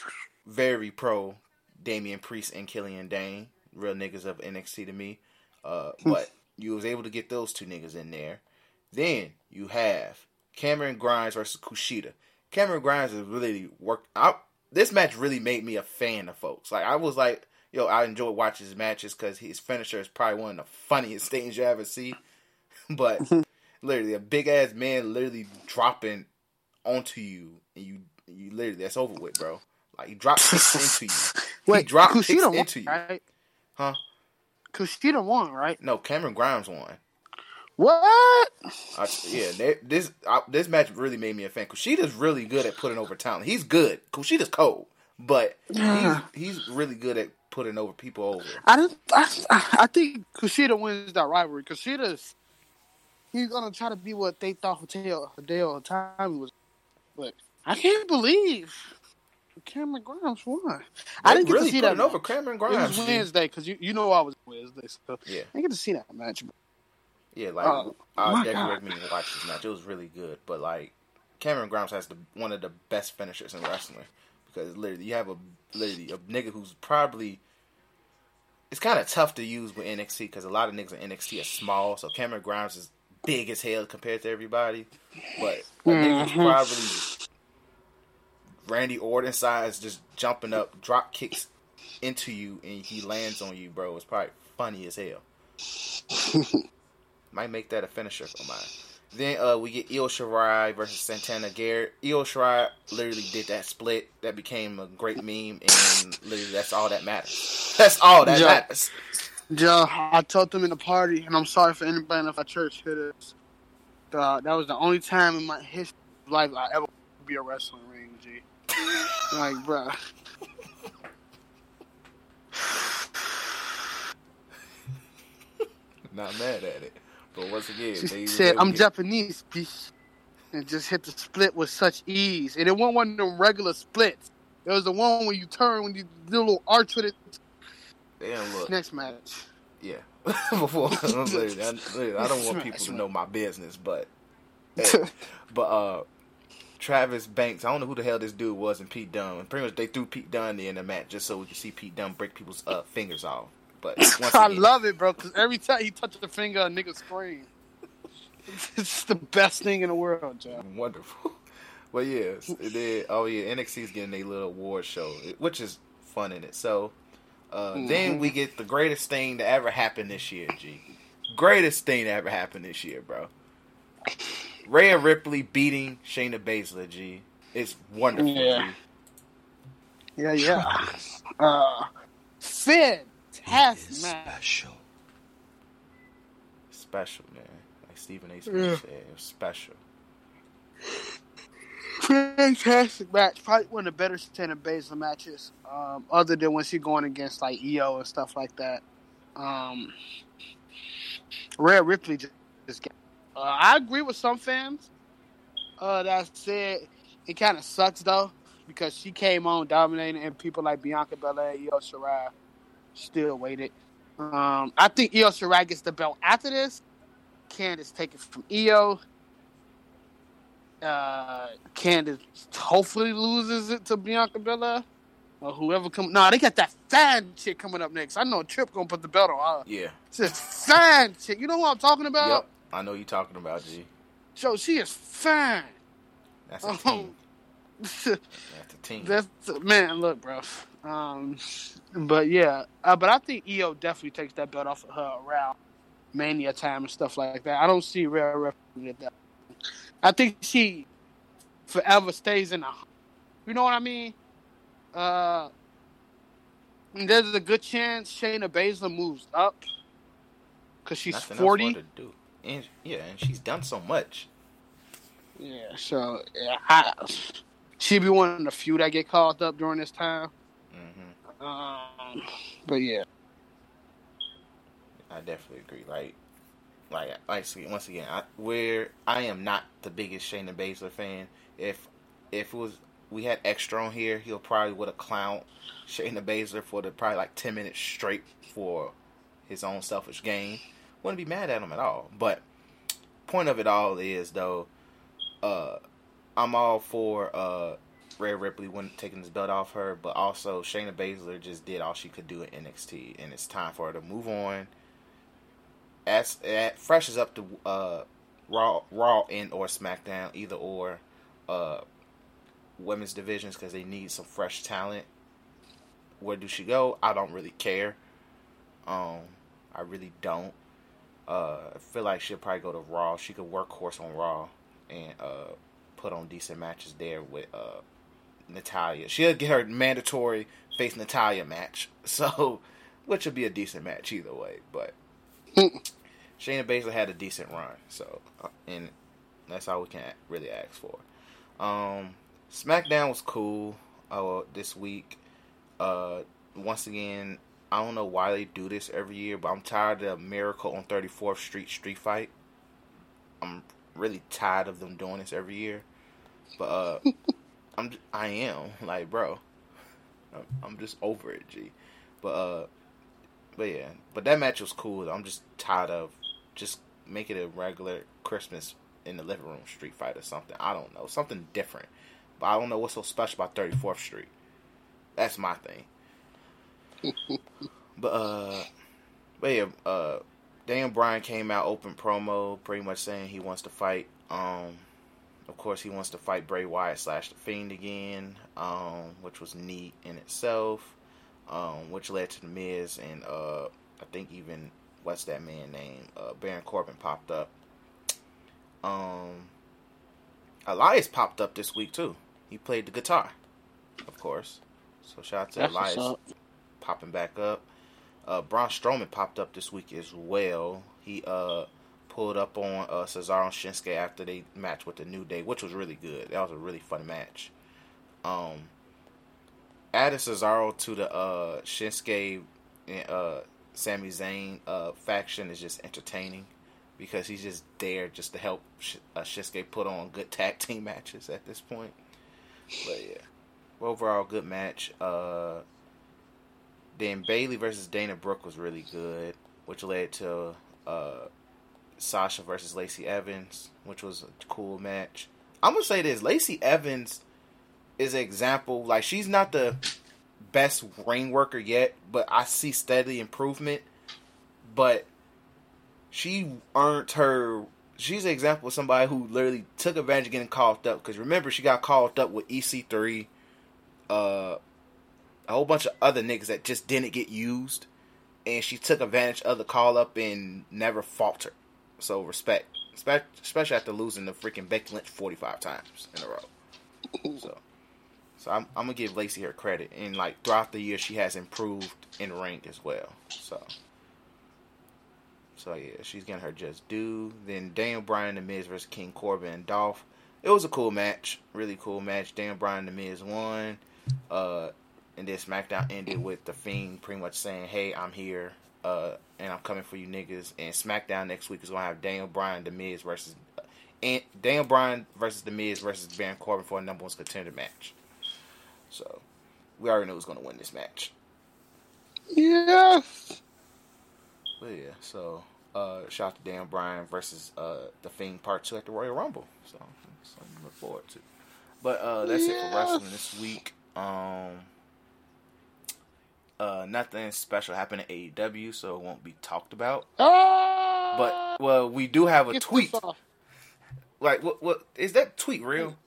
very pro Damian Priest and Killian Dain. Real niggas of NXT to me. Uh, <laughs> but you was able to get those two niggas in there. Then you have Cameron Grimes versus Kushida. Cameron Grimes has really worked out. This match really made me a fan of folks. Like I was like, yo, I enjoy watching his matches because his finisher is probably one of the funniest <laughs> things you ever see. <laughs> But literally, a big ass man literally dropping onto you, and you, you literally that's over with, bro. Like he dropped kicks into you. Wait, dropped kicks into you, right? Huh? Kushida won, right? No, Cameron Grimes won. What? I, yeah, they, this I, this match really made me a fan. Kushida's really good at putting over talent. He's good. Kushida's cold, but he's <sighs> he's really good at putting over people over. I don't. I, I think Kushida wins that rivalry. Kushida's he's gonna try to be what they thought Hideo Hideo Itami was, but I can't believe Cameron Grimes won. They I didn't really get to see that over Cameron Grimes. It was Wednesday because you you know I was Wednesday, so yeah, I didn't get to see that match. Yeah, like uh, I definitely recommend you watch this match. It was really good, but like Cameron Grimes has the one of the best finishers in wrestling because literally you have a literally a nigga who's probably it's kind of tough to use with NXT because a lot of niggas in NXT are small. So Cameron Grimes is big as hell compared to everybody, but a mm-hmm. probably Randy Orton size, just jumping up, drop kicks into you, and he lands on you, bro. It's probably funny as hell. <laughs> Might make that a finisher for mine. Then uh, we get Io Shirai versus Santana Garrett. Io Shirai literally did that split that became a great meme, and literally that's all that matters. <laughs> That's all that Joe, matters. Joe, I told them in the party, and I'm sorry for anybody in I church who this. Uh, that was the only time in my history of life I ever be a wrestling ring, G. <laughs> like, bro. Not mad at it. But once again, she said, "I'm get... Japanese, bitch," and just hit the split with such ease. And it wasn't one of them regular splits. It was the one where you turn when you do a little arch with it. Damn, look. Next match. Yeah. <laughs> Before <laughs> I, I, don't want people to know my business, but hey, but uh, Travis Banks. I don't know who the hell this dude was and Pete Dunne. Pretty much they threw Pete Dunne in the match just so we could see Pete Dunne break people's uh, fingers off. But <laughs> I again, love it, bro. Because every time he touches a finger, a nigga scream. <laughs> it's the best thing in the world, Joe. Wonderful. <laughs> But yeah, then oh yeah, NXT's getting a little award show, which is fun in it. So uh, mm-hmm. then we get the greatest thing to ever happen this year, G. Greatest thing to ever happen this year, bro. Rhea Ripley beating Shayna Baszler, G. It's wonderful. Yeah, G. yeah, yeah. uh, fantastic match. Special. Special, man. Like Stephen A. Smith yeah. said, it was special. Fantastic match. Probably one of the better Shayna Baszler matches, um, other than when she's going against like Io and stuff like that. Um, Rhea Ripley just, just uh, I agree with some fans uh, that said it kind of sucks though because she came on dominating and people like Bianca Belair, Io Shirai still waited. Um, I think Io Shirai gets the belt after this. Candice take it from Io. Uh, Candice hopefully loses it to Bianca Belair or whoever come. Nah, they got that fan chick coming up next. I know Trip gonna put the belt on her. Yeah, it's a fan chick. You know what I'm talking about? Yep, I know you're talking about G. So she is fine. That's a um, team. That's a <laughs> team. That's man. Look, bro. Um, but yeah, uh, but I think Io definitely takes that belt off of her around Mania time and stuff like that. I don't see Rhea Ripley at that. I think she forever stays in a. You know what I mean? Uh, there's a good chance Shayna Baszler moves up because she's Nothing forty. And yeah, and she's done so much. Yeah, so yeah, I, she'd be one of the few that get called up during this time. Mm-hmm. Um, but yeah, I definitely agree. Like, like, like once again, I, where I am not the biggest Shayna Baszler fan. If if it was we had extra on here, he'll probably would have clowned Shayna Baszler for the probably like ten minutes straight for his own selfish gain. Wouldn't be mad at him at all. But point of it all is though, uh, I'm all for uh, Rhea Ripley when taking his belt off her, but also Shayna Baszler just did all she could do at NXT, and it's time for her to move on. As, freshes up the uh, Raw, Raw and or SmackDown, either or. Uh, women's divisions because they need some fresh talent. Where do she go? I don't really care. Um, I really don't. Uh, I feel like she'll probably go to Raw. She could work horse on Raw and uh, put on decent matches there with uh, Natalya. She'll get her mandatory face Natalya match, <laughs> so which would be a decent match either way. But <laughs> Shayna Baszler had a decent run, so uh, and that's all we can really ask for. Um, SmackDown was cool uh, this week. Uh, once again, I don't know why they do this every year, but I'm tired of Miracle on 34th Street street fight. I'm really tired of them doing this every year. But uh, <laughs> I'm I am like, bro, I'm just over it, G. But uh, but yeah, but that match was cool. I'm just tired of just make it a regular Christmas in the living room street fight or something. I don't know, something different. But I don't know what's so special about 34th Street. That's my thing. But uh, but yeah, uh, Daniel Bryan came out open promo, pretty much saying he wants to fight. Um, of course, he wants to fight Bray Wyatt slash the Fiend again, um, which was neat in itself. Um, which led to the Miz and uh, I think even what's that man name? Uh, Baron Corbin popped up. Um, Elias popped up this week too he played the guitar, of course. So shout out to That's Elias popping back up. Uh, Braun Strowman popped up this week as well. He uh, pulled up on uh, Cesaro and Shinsuke after they matched with the New Day, which was really good. That was a really fun match. Um, added Cesaro to the uh, Shinsuke and uh, Sami Zayn uh, faction is just entertaining because he's just there just to help Sh- uh, Shinsuke put on good <laughs> tag team matches at this point. But yeah, overall good match. Uh, then Bayley versus Dana Brooke was really good, which led to uh, Sasha versus Lacey Evans, which was a cool match. I'm gonna say this: Lacey Evans is an example. Like she's not the best ring worker yet, but I see steady improvement. But she earned her. She's an example of somebody who literally took advantage of getting called up. Because remember, she got called up with EC3, uh, a whole bunch of other niggas that just didn't get used, and she took advantage of the call up and never faltered. So respect, especially after losing the freaking Becky Lynch forty five times in a row. So. So I'm, I'm gonna give Lacey her credit, and like throughout the year, she has improved in rank as well. So, so yeah, she's getting her just due. Then Daniel Bryan, The Miz versus King Corbin and Dolph. It was a cool match, really cool match. Daniel Bryan, The Miz won, uh, and then SmackDown ended with the Fiend pretty much saying, "Hey, I'm here, uh, and I'm coming for you niggas." And SmackDown next week is gonna have Daniel Bryan, The Miz versus, uh, and Daniel Bryan versus The Miz versus Baron Corbin for a number one contender match. So we already know who's going to win this match. Yeah. But yeah, so uh, shout out to Dan Bryan versus uh, the Fiend Part Two at the Royal Rumble. So something to look forward to. But uh, that's yeah. it for wrestling this week. Um, uh, nothing special happened at AEW, so it won't be talked about. Uh, but well, we do have a tweet. Like, what? What is that tweet real?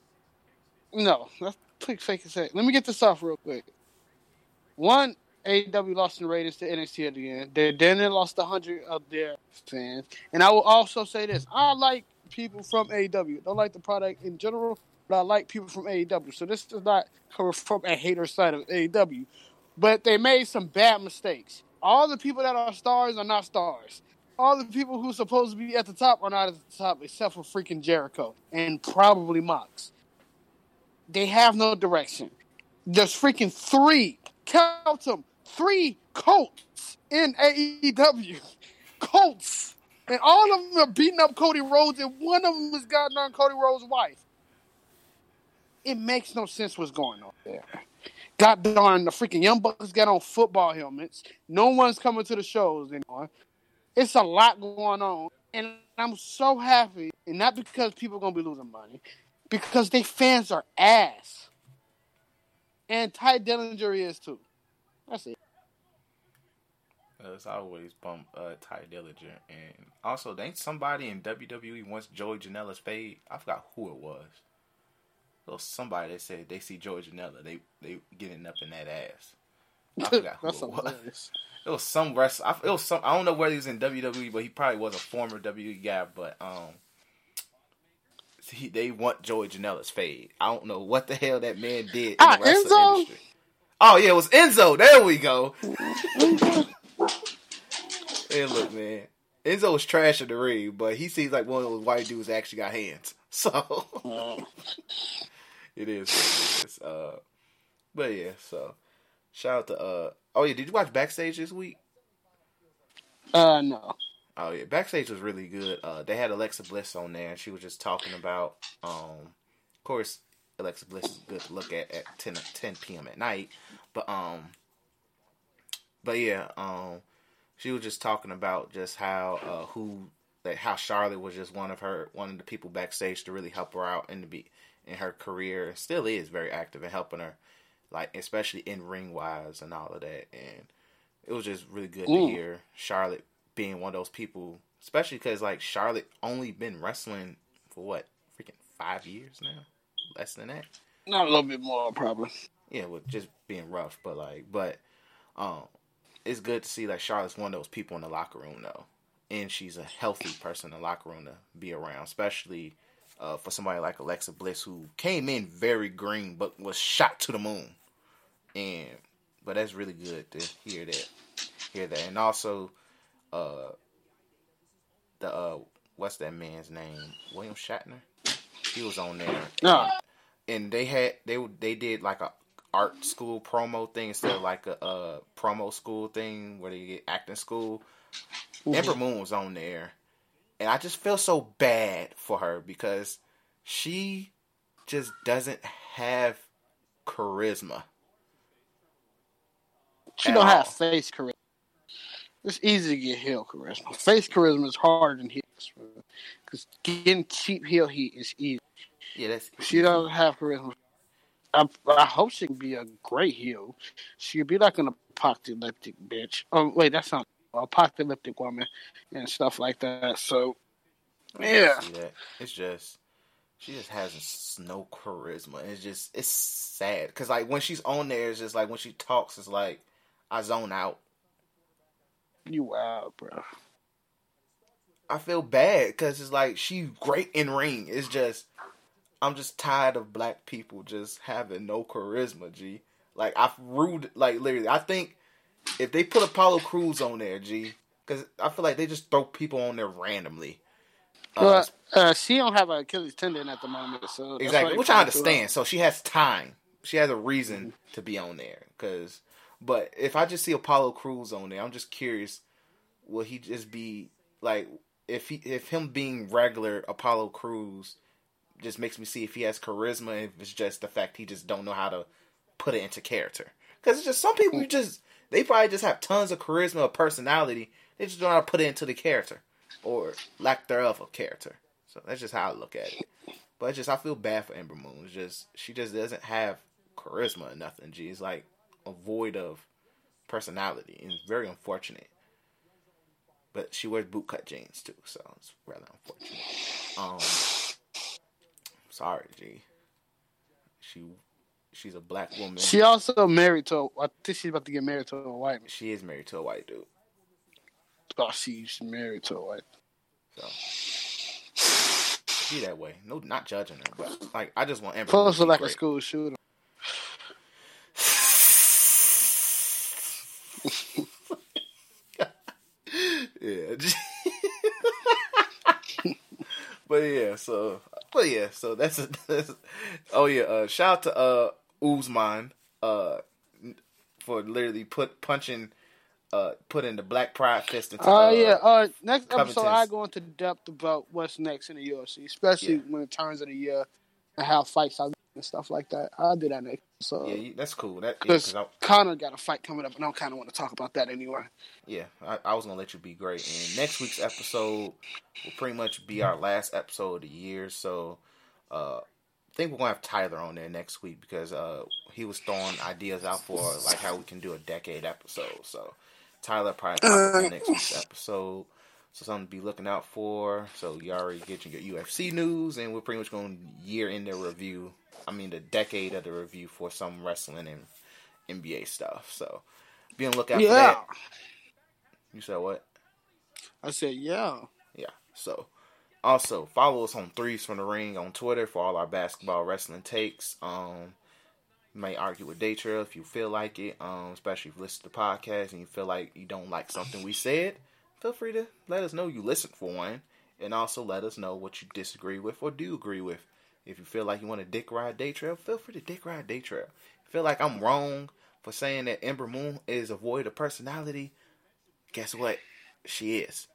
No, that's tweet fake a sec. Let me get this off real quick. One, AEW lost in ratings to NXT at the end. They then they lost hundred of their fans. And I will also say this: I like people from AEW. Don't like the product in general, but I like people from AEW. So this is not coming from a hater side of AEW. But they made some bad mistakes. All the people that are stars are not stars. All the people who are supposed to be at the top are not at the top, except for freaking Jericho and probably Mox. They have no direction. There's freaking three, count them, three Colts in AEW. <laughs> Colts. And all of them are beating up Cody Rhodes, and one of them is on Cody Rhodes' wife. It makes no sense what's going on there. God darn, the freaking Young Bucks got on football helmets. No one's coming to the shows anymore. It's a lot going on. And I'm so happy, and not because people are to be losing money, because they fans are ass. And Tye Dillinger is too. That's it. It's always bump uh, Tye Dillinger, and also ain't somebody in WWE wants Joey Janela's fade. I forgot who it was. Somebody that said they see Joey Janela, they they getting up in that ass. <laughs> I forgot who it was. It was some wrestler. It was some. I don't know whether he was in WWE, but he probably was a former WWE guy. But um, he, they want Joey Janela's fade. I don't know what the hell that man did in ah, the wrestling Enzo? industry. Oh yeah, it was Enzo. There we go. hey, look, man. Enzo was trash the ring, but he seems like one of those white dudes that actually got hands. <laughs> So it is what it is. Uh, but yeah, so shout out to uh oh yeah, did you watch backstage this week? Uh no. Oh yeah, backstage was really good. Uh, they had Alexa Bliss on there, and she was just talking about. Um, of course, Alexa Bliss is good to look at at 10, 10 p.m. at night, but um, but yeah, um, she was just talking about just how uh who that how Charlotte was just one of her one of the people backstage to really help her out in the be in her career. Still is very active in helping her, like especially in ring wise and all of that. And it was just really good Ooh. to hear Charlotte being one of those people, especially because like Charlotte only been wrestling for what freaking five years now, less than that. Not a little bit more, probably. Yeah, with just being rough, but like, but um, it's good to see like Charlotte's one of those people in the locker room though, and she's a healthy person in the locker room to be around, especially. Uh, for somebody like Alexa Bliss, who came in very green but was shot to the moon, and but that's really good to hear that, hear that, and also uh the uh what's that man's name? William Shatner. He was on there. No. And they had they they did like a art school promo thing instead of like a, a promo school thing where they get acting school. Mm-hmm. Ember Moon was on there, and I just feel so bad for her because she just doesn't have charisma. She don't all. have face charisma. It's easy to get heel charisma. Face charisma is harder than heel because getting cheap heel heat is easy. Yeah, that's she doesn't have charisma. I, I hope she can be a great heel. She could be like an apocalyptic bitch. Oh wait, that's not apocalyptic woman and stuff like that. So yeah, it's just she just has no charisma. It's just it's sad because like when she's on there, it's just like when she talks, it's like I zone out. You wow, bro. I feel bad because it's like she's great in ring. It's just I'm just tired of black people just having no charisma. G, like I've rude like literally. I think if they put Apollo Crews on there, G, because I feel like they just throw people on there randomly. Well, uh, uh, she don't have an Achilles tendon at the moment, so exactly, which I understand. So she has time. She has a reason mm-hmm. to be on there. Because, but if I just see Apollo Crews on there, I'm just curious. Will he just be like if he if him being regular Apollo Crews just makes me see if he has charisma, if it's just the fact he just don't know how to put it into character. Because it's just some people you just they probably just have tons of charisma or personality. They just don't know how to put it into the character or lack thereof of character. So that's just how I look at it. But just I feel bad for Ember Moon. It's just she just doesn't have charisma or nothing. She's like a void of personality, and it's very unfortunate. But she wears bootcut jeans too, so it's rather unfortunate. Um, sorry, G. She she's a black woman. She also married to. A, I think she's about to get married to a white. Man. She is married to a white dude. Oh, she's married to a white. So be that way. No, not judging her, but like I just want Ember. Close to like great. a school shooter. <laughs> yeah. <laughs> but yeah, so but yeah, so that's, a, <laughs> that's oh yeah. Uh, shout out to uh Usman uh for literally put punching uh putting the Black Pride fist into. Oh uh, yeah. Uh, next episode I go into depth about what's next in the UFC, especially yeah. when it turns of the year and how fights are and stuff like that. I'll do that next. So yeah, that's cool. That because yeah, Conor got a fight coming up, and I kind of want to talk about that anyway. Yeah, I, I, was gonna let you be great. And next week's episode will pretty much be our last episode of the year. So uh, think we're gonna have Tyler on there next week because uh, he was throwing ideas out for like how we can do a decade episode. So Tyler probably uh, next week's episode. So something to be looking out for. So you already get your UFC news, and we're pretty much going year in the review. I mean, the decade of the review for some wrestling and NBA stuff. So be on the lookout yeah. for that. You said what? I said yeah. Yeah. So also follow us on Threes from the Ring on Twitter for all our basketball wrestling takes. Um, you may argue with Daytrail if you feel like it, um, especially if you listen to the podcast and you feel like you don't like something we said feel free to let us know you listened for one, and also let us know what you disagree with or do agree with. If you feel like you want to dick ride day trail, feel free to dick ride day trail. Feel like I'm wrong for saying that Ember Moon is a void of personality. Guess what? She is.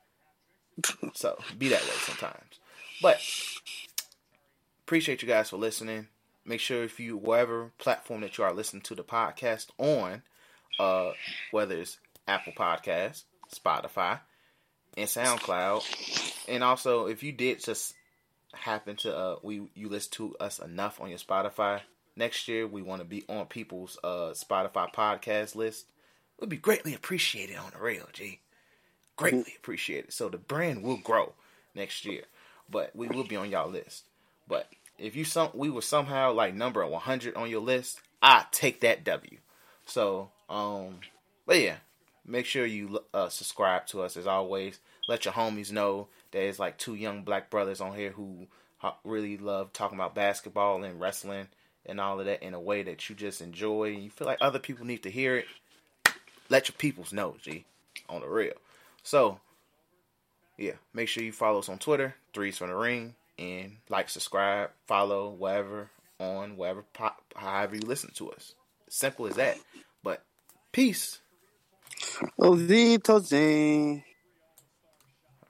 So be that way sometimes. But appreciate you guys for listening. Make sure if you whatever platform that you are listening to the podcast on, uh, whether it's Apple Podcasts, Spotify, and SoundCloud. And also, if you did just happen to uh, we you listen to us enough on your Spotify, next year we want to be on people's uh, Spotify podcast list. It would be greatly appreciated on the real, G. Greatly appreciate it. So the brand will grow next year, but we will be on y'all list. But if you some we were somehow like number 100 on your list, I take that W. So um, but yeah, Make sure you uh, subscribe to us as always. Let your homies know there's like two young black brothers on here who really love talking about basketball and wrestling and all of that in a way that you just enjoy. and You feel like other people need to hear it. Let your peoples know, G, on the real. So, yeah, make sure you follow us on Twitter, Threes from the Ring, and like, subscribe, follow, whatever, on whatever, pop, however you listen to us. Simple as that. But peace. Ovito.